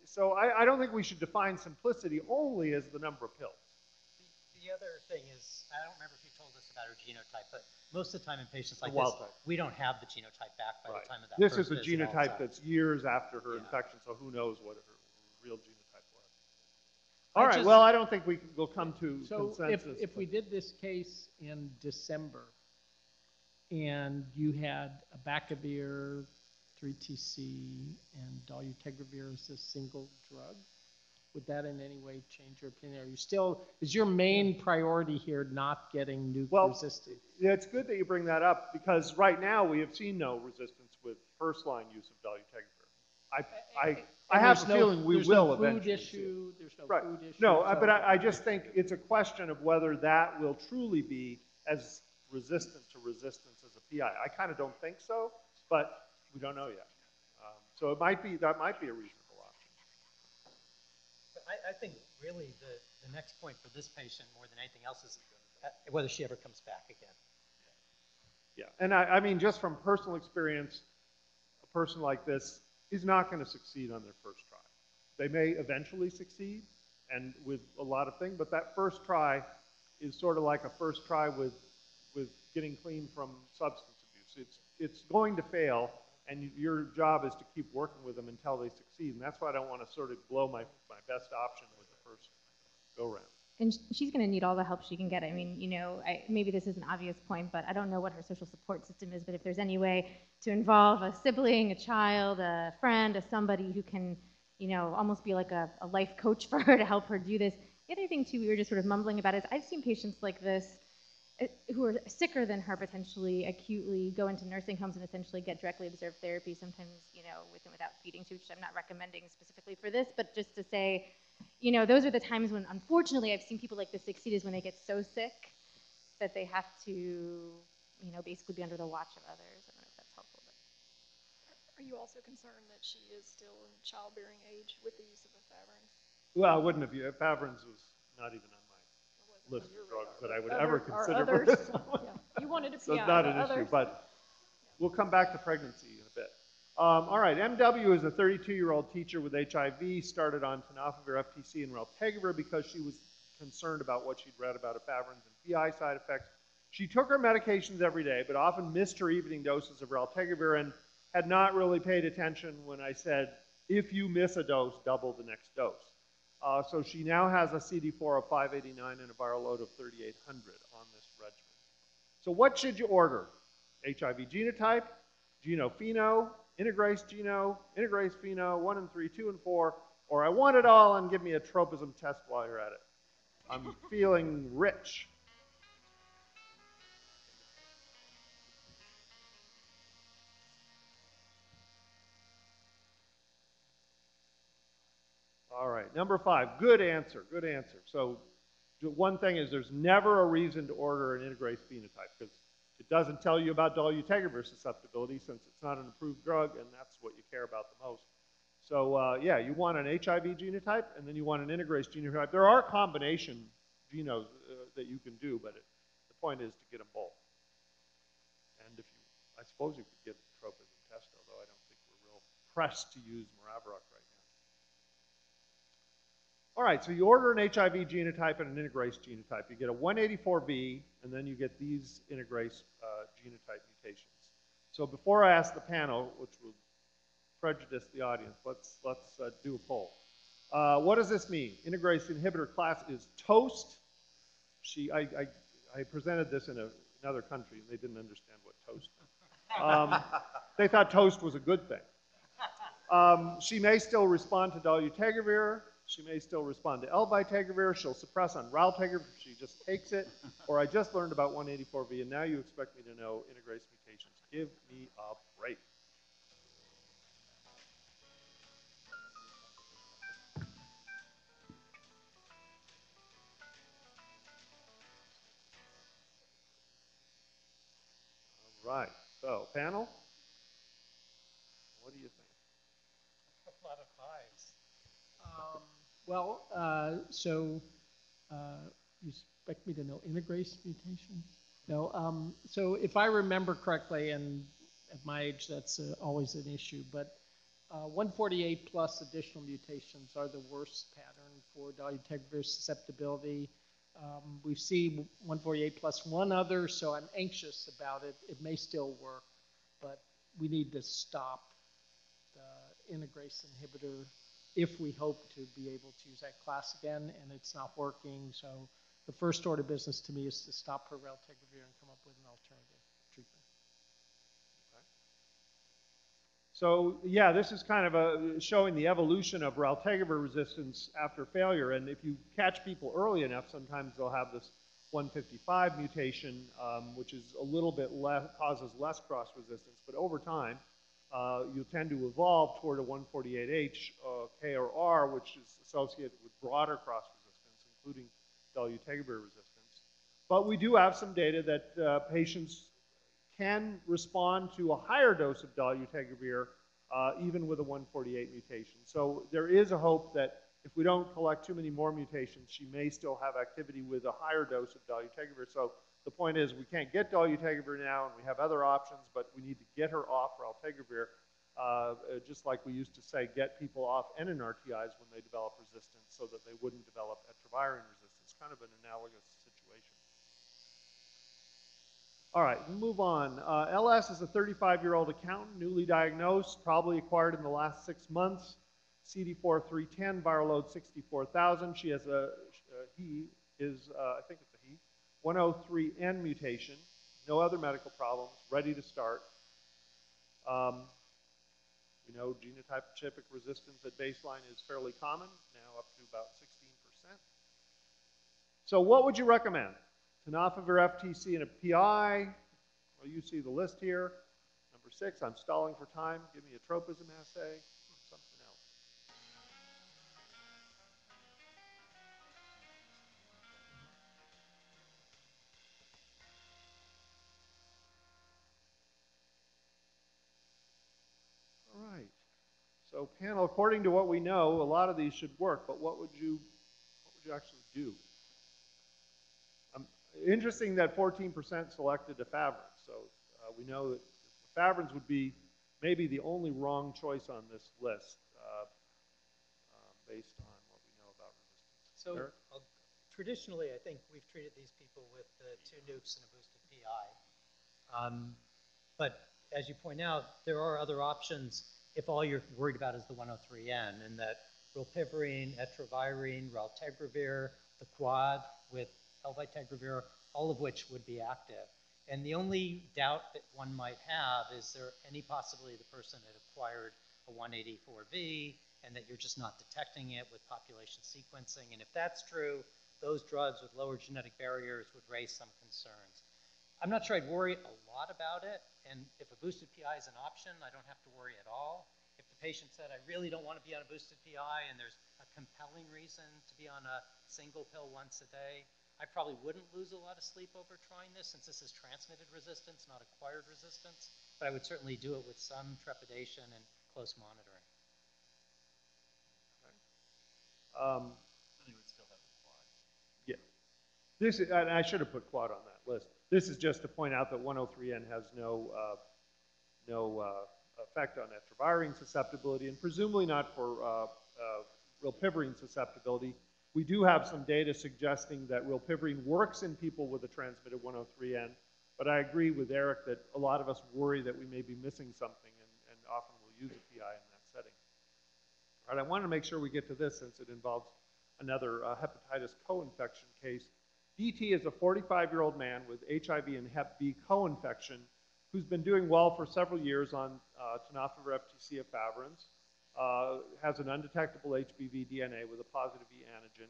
So, I, I don't think we should define simplicity only as the number of pills. The, the other thing is, I don't remember if you told us about her genotype, but most of the time in patients like this, type. we don't have the genotype back by Right. the time of that This is a genotype that's years after her Yeah. infection, so who knows what her real genotype was. I All right, just- well, I don't think we can, we'll come to So if, if we did this case in December and you had abacavir, 3TC, and dolutegravir as a single drug, would that in any way change your opinion? Are you still, is your main priority here not getting nuke Well, resistant? Yeah, it's good that you bring that up, because right now, we have seen no resistance with first-line use of dolutegravir. I, I, I have a no- feeling we will no eventually Food see it. issue, there's no Right. food issue. No, uh, so- but I, I just think it's a question of whether that will truly be as resistant resistance as a PI. I kind of don't think so, but we don't know yet. Um, So it might be, that might be a reasonable option. But I, I think really the, the next point for this patient more than anything else is uh, whether she ever comes back again. Yeah, and I, I mean, just from personal experience, a person like this is not going to succeed on their first try. They may eventually succeed, and with a lot of things, but that first try is sort of like a first try with, with getting clean from substance abuse. It's, it's going to fail, and your job is to keep working with them until they succeed, and that's why I don't want to sort of blow my, my best option with the first go-round. And she's going to need all the help she can get. I mean, you know, I, maybe this is an obvious point, but I don't know what her social support system is. But if there's any way to involve a sibling, a child, a friend, a somebody who can, you know, almost be like a, a life coach for her to help her do this. The other thing too, we were just sort of mumbling about is I've seen patients like this Uh, who are sicker than her potentially acutely go into nursing homes and essentially get directly observed therapy sometimes you know with and without feeding tubes which i'm not recommending specifically for this but just to say you know those are the times when unfortunately i've seen people like this succeed is when they get so sick that they have to you know basically be under the watch of others i don't know if that's helpful but Are you also concerned that she is still in childbearing age with the use of efavirenz? Well, I wouldn't have, Favrins was not even on my Or was it list of drugs that I would Other- ever or consider others. Yeah. You wanted a So PI, it's not an issue, others- but we'll come back to pregnancy. In a bit. Um, all right, MW is a 32-year-old teacher with HIV, started on tenofovir, FTC, and raltegravir because she was concerned about what she'd read about efavirenz and PI side effects. She took her medications every day, but often missed her evening doses of raltegravir and had not really paid attention when I said, if you miss a dose, double the next dose. Uh, so she now has a CD4 of 589 and a viral load of 3,800 on this regimen. So what should you order? HIV genotype, genopheno, integrase geno, integrase pheno, 1 and 3, 2 and 4, or I want it all and give me a tropism test while you're at it. I'm feeling rich. All right, number five, good answer, good answer. So one thing is there's never a reason to order an integrase phenotype because it doesn't tell you about dolutegravir susceptibility since it's not an approved drug and that's what you care about the most. So uh, yeah, you want an HIV genotype and then you want an integrase genotype. There are combination genos uh, that you can do, but it, the point is to get them both. And if you, I suppose you could get tropism test, although I don't think we're real pressed to use Maraviroc right. All right, so you order an HIV genotype and an integrase genotype. You get a 184V, and then you get these integrase uh, genotype mutations. So before I ask the panel, which will prejudice the audience, let's, let's uh, do a poll. Uh, what does this mean? Integrase inhibitor class is toast. She, I, I, I presented this in a, another country, and they didn't understand what toast meant. Um, they thought toast was a good thing. Um, she may still respond to dolutegravir. She may still respond to elvitegravir. She'll suppress on raltegravir if she just takes it. Or I just learned about 184V, and now you expect me to know integrase mutations. Give me a break. All right. So, panel, what do you think? A lot of fives. Um, Well, uh, so, uh, you expect me to know integrase mutation? No, um, so if I remember correctly, and at my age, that's uh, always an issue, but uh, 148 plus additional mutations are the worst pattern for dolutegravir susceptibility. Um, We see 148 plus one other, so I'm anxious about it. It may still work, but we need to stop the integrase inhibitor if we hope to be able to use that class again, and it's not working. So the first order of business to me is to stop her raltegravir and come up with an alternative treatment. So yeah, this is kind of a, showing the evolution of raltegravir resistance after failure. And if you catch people early enough, sometimes they'll have this 155 mutation, um, which is a little bit less, causes less cross resistance. But over time, uh, you tend to evolve toward a 148H uh, K or R, which is associated with broader cross resistance, including dolutegravir resistance. But we do have some data that uh, patients can respond to a higher dose of dolutegravir, uh, even with a 148 mutation. So there is a hope that if we don't collect too many more mutations, she may still have activity with a higher dose of dolutegravir. So the point is we can't get dolutegravir now, and we have other options, but we need to get her off raltegravir, uh, uh, just like we used to say, get people off NNRTIs when they develop resistance so that they wouldn't develop etravirine resistance. Kind of an analogous situation. All right, move on. Uh, LS is a 35-year-old accountant, newly diagnosed, probably acquired in the last six months. CD4 310, viral load 64,000. She has a, uh, he is, uh, I think it's 103N mutation, no other medical problems, ready to start. Um, we know genotypic resistance at baseline is fairly common, now up to about 16%. So what would you recommend? Tenofovir FTC and a PI. Well, you see the list here. Number six, I'm stalling for time. Give me a tropism assay. According to what we know, a lot of these should work, but what would you, what would you actually do? Um, interesting that 14% selected efavirenz. So uh, we know that efavirenz would be maybe the only wrong choice on this list, uh, uh, based on what we know about resistance. So uh, traditionally, I think we've treated these people with the two nukes and a boosted PI. Um, But as you point out, there are other options if all you're worried about is the 103N, and that rilpivirine, etravirine, raltegravir, the quad with elvitegravir, all of which would be active. And the only doubt that one might have is there any possibility the person had acquired a 184V and that you're just not detecting it with population sequencing? And if that's true, those drugs with lower genetic barriers would raise some concerns. I'm not sure I'd worry a lot about it, and if a boosted PI is an option, I don't have to worry at all. If the patient said, I really don't want to be on a boosted PI, and there's a compelling reason to be on a single pill once a day, I probably wouldn't lose a lot of sleep over trying this, since this is transmitted resistance, not acquired resistance. But I would certainly do it with some trepidation and close monitoring. Um, Then you would still have the quad. Yeah. This is, and I should have put quad on that list. This is just to point out that 103N has no, uh, no uh, effect on etravirine susceptibility and presumably not for uh, uh, rilpivirine susceptibility. We do have some data suggesting that rilpivirine works in people with a transmitted 103N, but I agree with Eric that a lot of us worry that we may be missing something and, and often will use a PI in that setting. All right, I want to make sure we get to this since it involves another uh, hepatitis co-infection case. DT is a 45-year-old man with HIV and Hep B co-infection who's been doing well for several years on uh, tenofovir FTC efavirenz, uh, has an undetectable HBV DNA with a positive E antigen,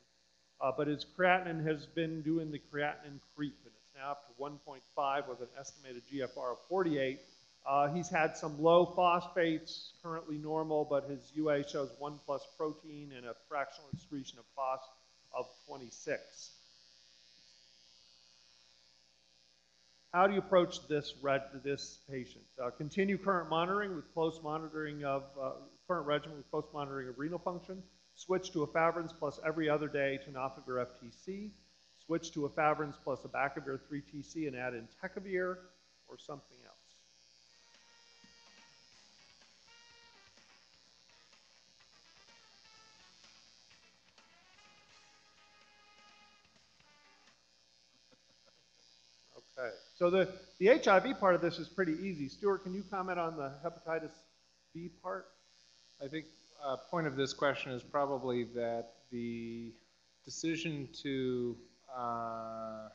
uh, but his creatinine has been doing the creatinine creep, and it's now up to 1.5 with an estimated GFR of 48. Uh, he's had some low phosphates, currently normal, but his UA shows 1 plus protein and a fractional excretion of phos of 26. How do you approach this this patient? Uh, continue current monitoring with close monitoring of uh, current regimen with close monitoring of renal function. Switch to a efavirenz plus every other day tenofovir FTC. Switch to a efavirenz plus abacavir 3TC and add in entecavir or something else. So the, the HIV part of this is pretty easy. Stuart, can you comment on the hepatitis B part? I think a point of this question is probably that the decision to, uh,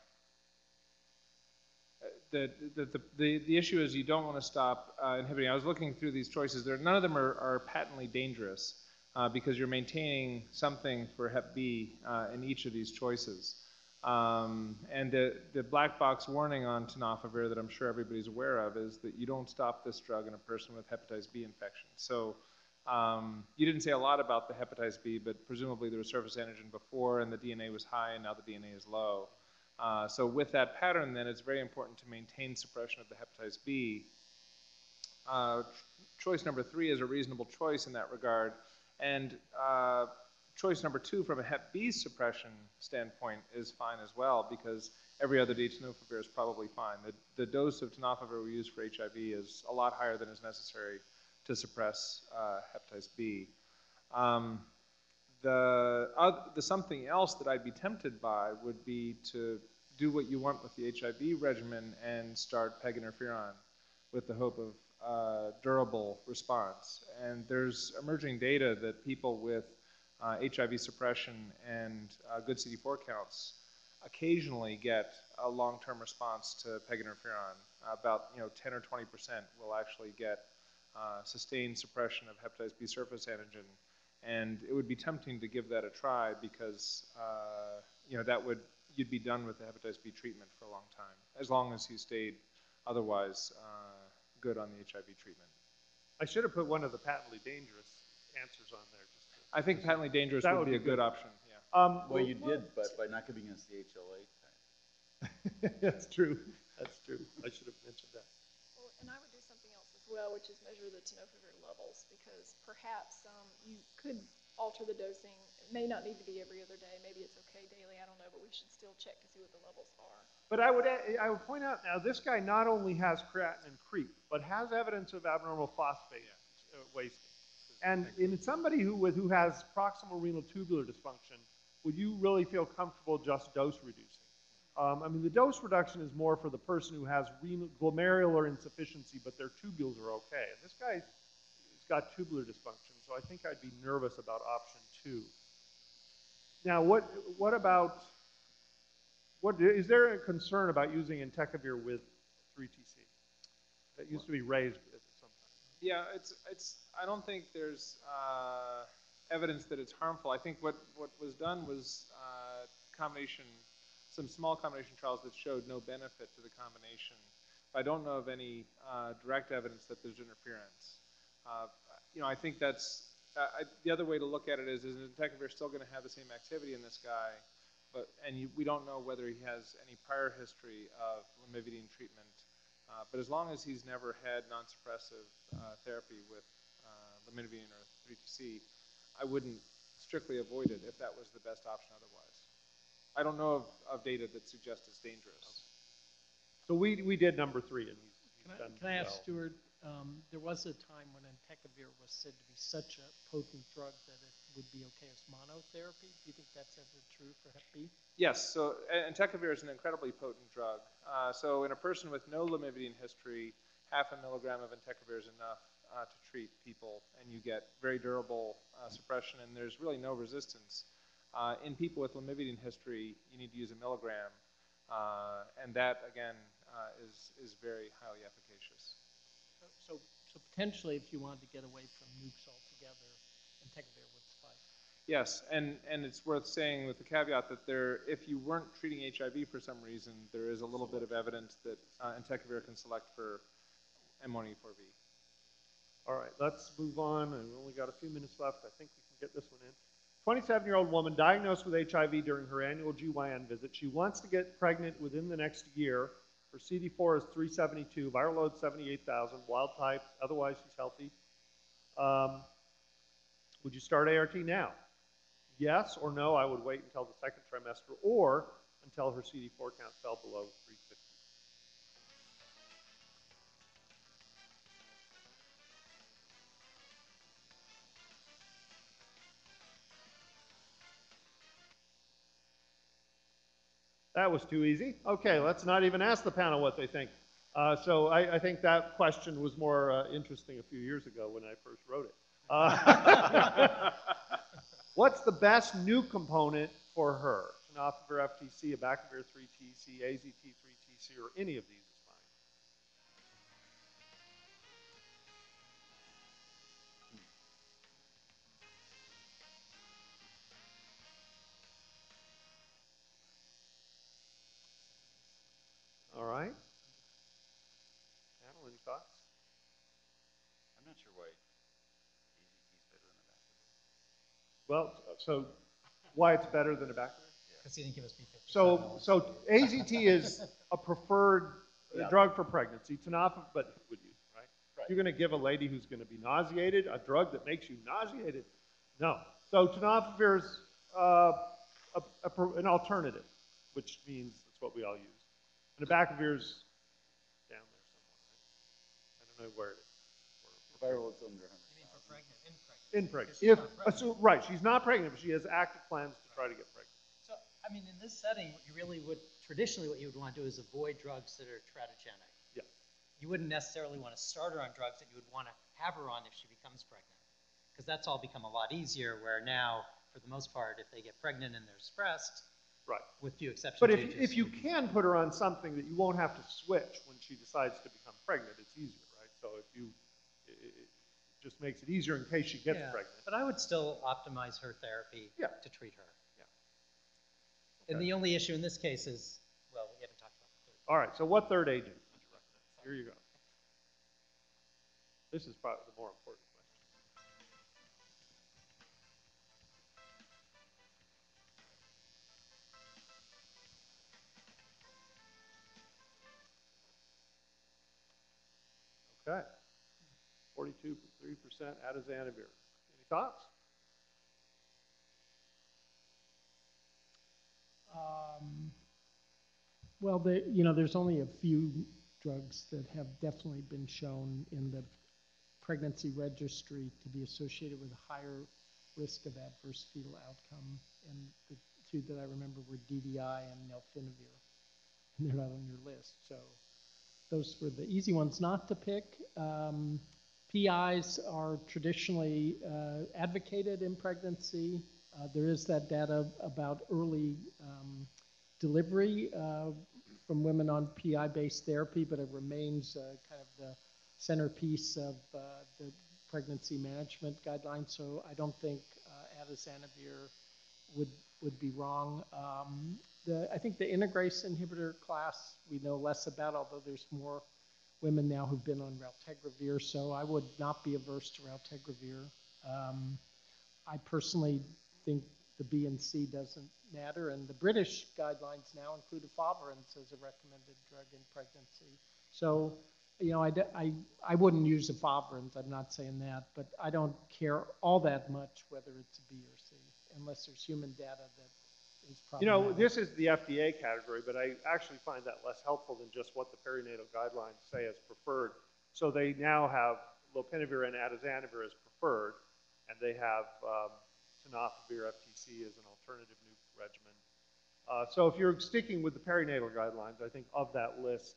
the, the, the, the, the issue is you don't want to stop uh, inhibiting. I was looking through these choices. There, none of them are, are patently dangerous uh, because you're maintaining something for Hep B uh, in each of these choices. Um, and the, the black box warning on tenofovir that I'm sure everybody's aware of is that you don't stop this drug in a person with hepatitis B infection. So um, you didn't say a lot about the hepatitis B, but presumably there was surface antigen before and the DNA was high and now the DNA is low. Uh, so with that pattern, then it's very important to maintain suppression of the hepatitis B. Uh, choice number three is a reasonable choice in that regard. And uh, choice number two from a Hep B suppression standpoint is fine as well because every other tenofovir is probably fine. The, the dose of tenofovir we use for HIV is a lot higher than is necessary to suppress uh, hepatitis B. Um, the, uh, the something else that I'd be tempted by would be to do what you want with the HIV regimen and start peg interferon with the hope of uh, durable response. And there's emerging data that people with uh, HIV suppression and uh, good CD4 counts occasionally get a long-term response to peg interferon. about you know 10 or 20 percent will actually get uh, sustained suppression of hepatitis B surface antigen, and it would be tempting to give that a try because uh, you know that would you'd be done with the hepatitis B treatment for a long time, as long as you stayed otherwise uh, good on the HIV treatment. I should have put one of the patently dangerous answers on there. Just to, I think patently dangerous That would would be a good good. option. Yeah. um, Well, you did, but by not giving us the HLA type. That's true. That's true. I should have mentioned that. Well, and I would do something else as well, which is measure the tenofovir levels, because perhaps um, you could alter the dosing. It may not need to be every other day, maybe it's okay daily, I don't know, but we should still check to see what the levels are. But I would, a- I would point out now, this guy not only has creatinine and creep, but has evidence of abnormal phosphate uh, wasting. And in somebody who, with, who has proximal renal tubular dysfunction, would you really feel comfortable just dose reducing? Um, I mean, the dose reduction is more for the person who has renal, glomerular insufficiency, but their tubules are okay. And this guy's he's got tubular dysfunction, so I think I'd be nervous about option two. Now, what, what about, what, is there a concern about using entecavir with 3TC? That used to be raised at some time. Yeah, it's, it's, I don't think there's, uh, evidence that it's harmful. I think what, what was done was, uh, combination, some small combination trials that showed no benefit to the combination. I don't know of any, uh, direct evidence that there's interference. Uh, you know, I think that's, uh, I, the other way to look at it is, is entecavir still gonna have the same activity in this guy? But, and you, we don't know whether he has any prior history of lamivudine treatment. Uh, but as long as he's never had non-suppressive uh, therapy with uh, lamivudine or 3TC, I wouldn't strictly avoid it if that was the best option otherwise. I don't know of, of data that suggests it's dangerous. So we, we did number three, and he's, he's Can I, done can I ask well. Stuart, um, there was a time when entecavir was said to be such a potent drug that it would be okay as monotherapy. Do you think that's ever true for Hep B? Yes, so entecavir is an incredibly potent drug. Uh, so in a person with no lamivudine history, half a milligram of entecavir is enough uh, to treat people, and you get very durable uh, suppression, and there's really no resistance. Uh, in people with lamivudine history, you need to use a milligram, uh, and that again uh, is is very highly efficacious. So, so, so potentially, if you wanted to get away from nukes altogether, entecavir. Yes, and, and it's worth saying with the caveat that there, if you weren't treating HIV for some reason, there is a little bit of evidence that uh, entecavir can select for M184V. All right, let's move on, and we only got a few minutes left. I think we can get this one in. 27-year-old woman diagnosed with HIV during her annual GYN visit. She wants to get pregnant within the next year. Her CD4 is 372, viral load 78,000, wild type, otherwise she's healthy. Um, would you start ART now? Yes or no, I would wait until the second trimester or until her CD4 count fell below 350. That was too easy. Okay, let's not even ask the panel what they think. Uh, so I, I think that question was more uh, interesting a few years ago when I first wrote it. Uh, what's the best new component for her? Tenofovir FTC, abacavir 3TC, AZT 3TC, or any of these is fine. Hmm. All right. Panel, any thoughts? I'm not sure why AZT is better than abacavir. Well, so why it's better than abacavir? Because he didn't give us B57. So, so AZT is a preferred Yeah. drug for pregnancy. Tenofovir, but who would use, right? Right. You're going to give a lady who's going to be nauseated a drug that makes you nauseated? No. So tenofovir is uh, a, a, pro- an alternative, which means that's what we all use. And abacavir's down there somewhere. Right? I don't know where it is. Viral load's under 100. You mean for pregnant, in pregnant? In she's If, pregnant. assume, right, she's not pregnant, but she has active plans to try to get pregnant. So, I mean, in this setting, what you really would, traditionally what you would want to do is avoid drugs that are teratogenic. Yeah. You wouldn't necessarily want to start her on drugs that you would want to have her on if she becomes pregnant. Because that's all become a lot easier, where now, for the most part, if they get pregnant and they're suppressed, Right. with few exceptions. But if, you if you can put her on something that you won't have to switch when she decides to become pregnant, it's easier, right? So if you, it, it just makes it easier in case she gets Yeah, pregnant. But I would still optimize her therapy Yeah. to treat her. Yeah. And the only issue in this case is, well, we haven't talked about the third. All right, so what third agent? Here you go. This is probably the more important question. Okay. 3% out of Any thoughts? Um, well, you know, there's only a few drugs that have definitely been shown in the pregnancy registry to be associated with a higher risk of adverse fetal outcome. And the two that I remember were DDI and nelfinavir. And they're not on your list. So those were the easy ones not to pick. Um, PIs are traditionally uh, advocated in pregnancy. Uh, There is that data about early um, delivery uh, from women on PI-based therapy, but it remains uh, kind of the centerpiece of uh, the pregnancy management guidelines. So I don't think uh, atazanavir would, would be wrong. Um, The, I think the integrase inhibitor class, we know less about, although there's more women now who've been on raltegravir, so I would not be averse to raltegravir. Um, I personally think the B and C doesn't matter, and the British guidelines now include efavirenz as a recommended drug in pregnancy. So, you know, I, I, I wouldn't use efavirenz, I'm not saying that, but I don't care all that much whether it's a B or C, unless there's human data that You know, this is the FDA category, but I actually find that less helpful than just what the perinatal guidelines say as preferred. So they now have lopinavir and atazanavir as preferred, and they have um, tenofovir FTC as an alternative new regimen. Uh, so if you're sticking with the perinatal guidelines, I think of that list,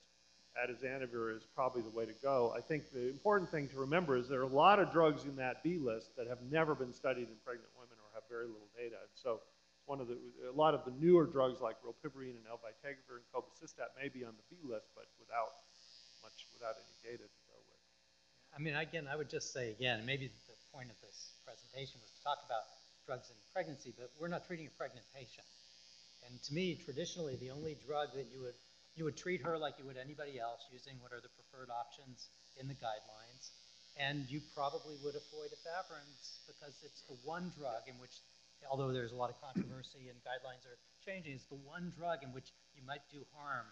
atazanavir is probably the way to go. I think the important thing to remember is there are a lot of drugs in that B list that have never been studied in pregnant women or have very little data. And so one of the, a lot of the newer drugs like rilpivirine and elvitegravir and cobicistat may be on the B list, but without much, without any data to go with. I mean, again, I would just say again, maybe the point of this presentation was to talk about drugs in pregnancy, but we're not treating a pregnant patient. And to me, traditionally, the only drug that you would, you would treat her like you would anybody else, using what are the preferred options in the guidelines. And you probably would avoid efavirenz because it's the one drug in which, although there's a lot of controversy and guidelines are changing, it's the one drug in which you might do harm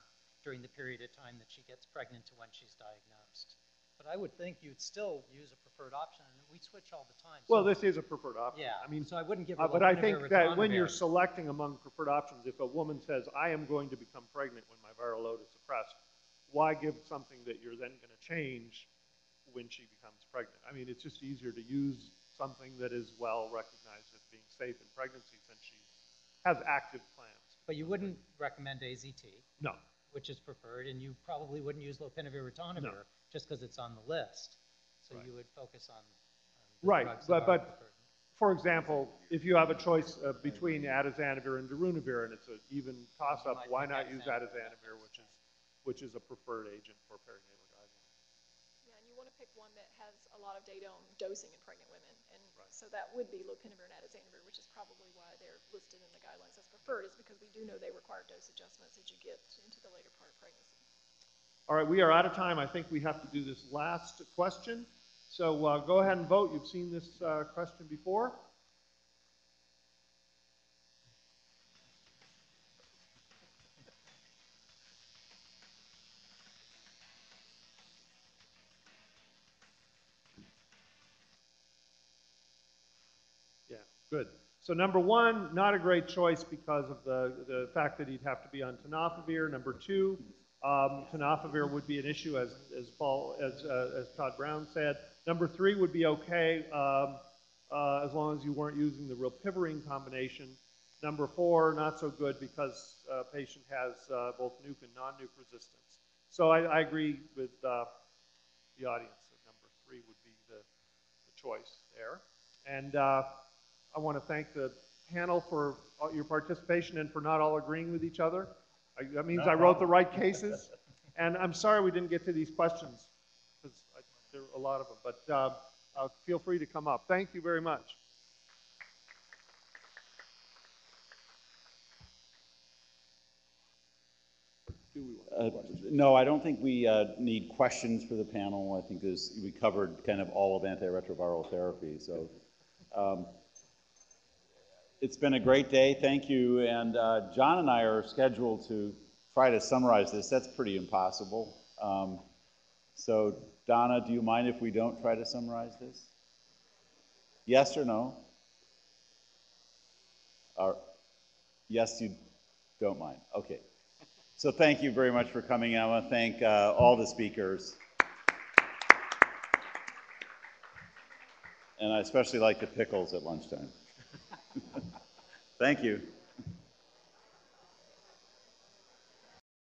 during the period of time that she gets pregnant to when she's diagnosed. But I would think you'd still use a preferred option, and we switch all the time. Well, So- this is a preferred option. Yeah, I mean, so I wouldn't give her Uh, but I think that when you're selecting among preferred options, if a woman says, I am going to become pregnant when my viral load is suppressed, why give something that you're then going to change when she becomes pregnant? I mean, it's just easier to use something that is well recognized safe in pregnancy since she has active plans. But you wouldn't recommend AZT, No, which is preferred, and you probably wouldn't use lopinavir, ritonavir, just because it's on the list. So Right. you would focus on, on the Right, drugs but- are but- preferred. for example, if you have a choice uh, between atazanavir and darunavir and it's an even toss-up, might why not use atazanavir. atazanavir, which is, which is a preferred agent for perinatal guidelines? Yeah, and you want to pick one that has a lot of data on dosing in pregnant women. And Right. So that would be lopinavir and atazanavir, which is probably why they're listed in the guidelines as preferred, is because we do know they require dose adjustments as you get into the later part of pregnancy. All right, we are out of time. I think we have to do this last question. So uh, go ahead and vote. You've seen this uh, question before. So number one, not a great choice because of the, the fact that he'd have to be on tenofovir. Number two, um, tenofovir would be an issue, as, as Paul, as, uh, as Todd Brown said. Number three would be okay, um, uh, as long as you weren't using the rilpivirine combination. Number four, not so good because uh, patient has uh, both nuke and non-nuke resistance. So I, I agree with uh, the audience that number three would be the, the choice there. And uh, I want to thank the panel for all your participation and for not all agreeing with each other. I- That means I wrote the right cases. And I'm sorry we didn't get to these questions, because there are a lot of them. But uh, uh, feel free to come up. Thank you very much. Uh, No, I don't think we uh, need questions for the panel. I think this, we covered kind of all of antiretroviral therapy, so. um, It's been a great day, thank you, and uh, John and I are scheduled to try to summarize this. That's pretty impossible. Um, So Donna, do you mind if we don't try to summarize this? Yes or no? Or, yes, you, Don't mind, okay. So thank you very much for coming. I want to thank uh, all the speakers. And I especially like the pickles at lunchtime. Thank you.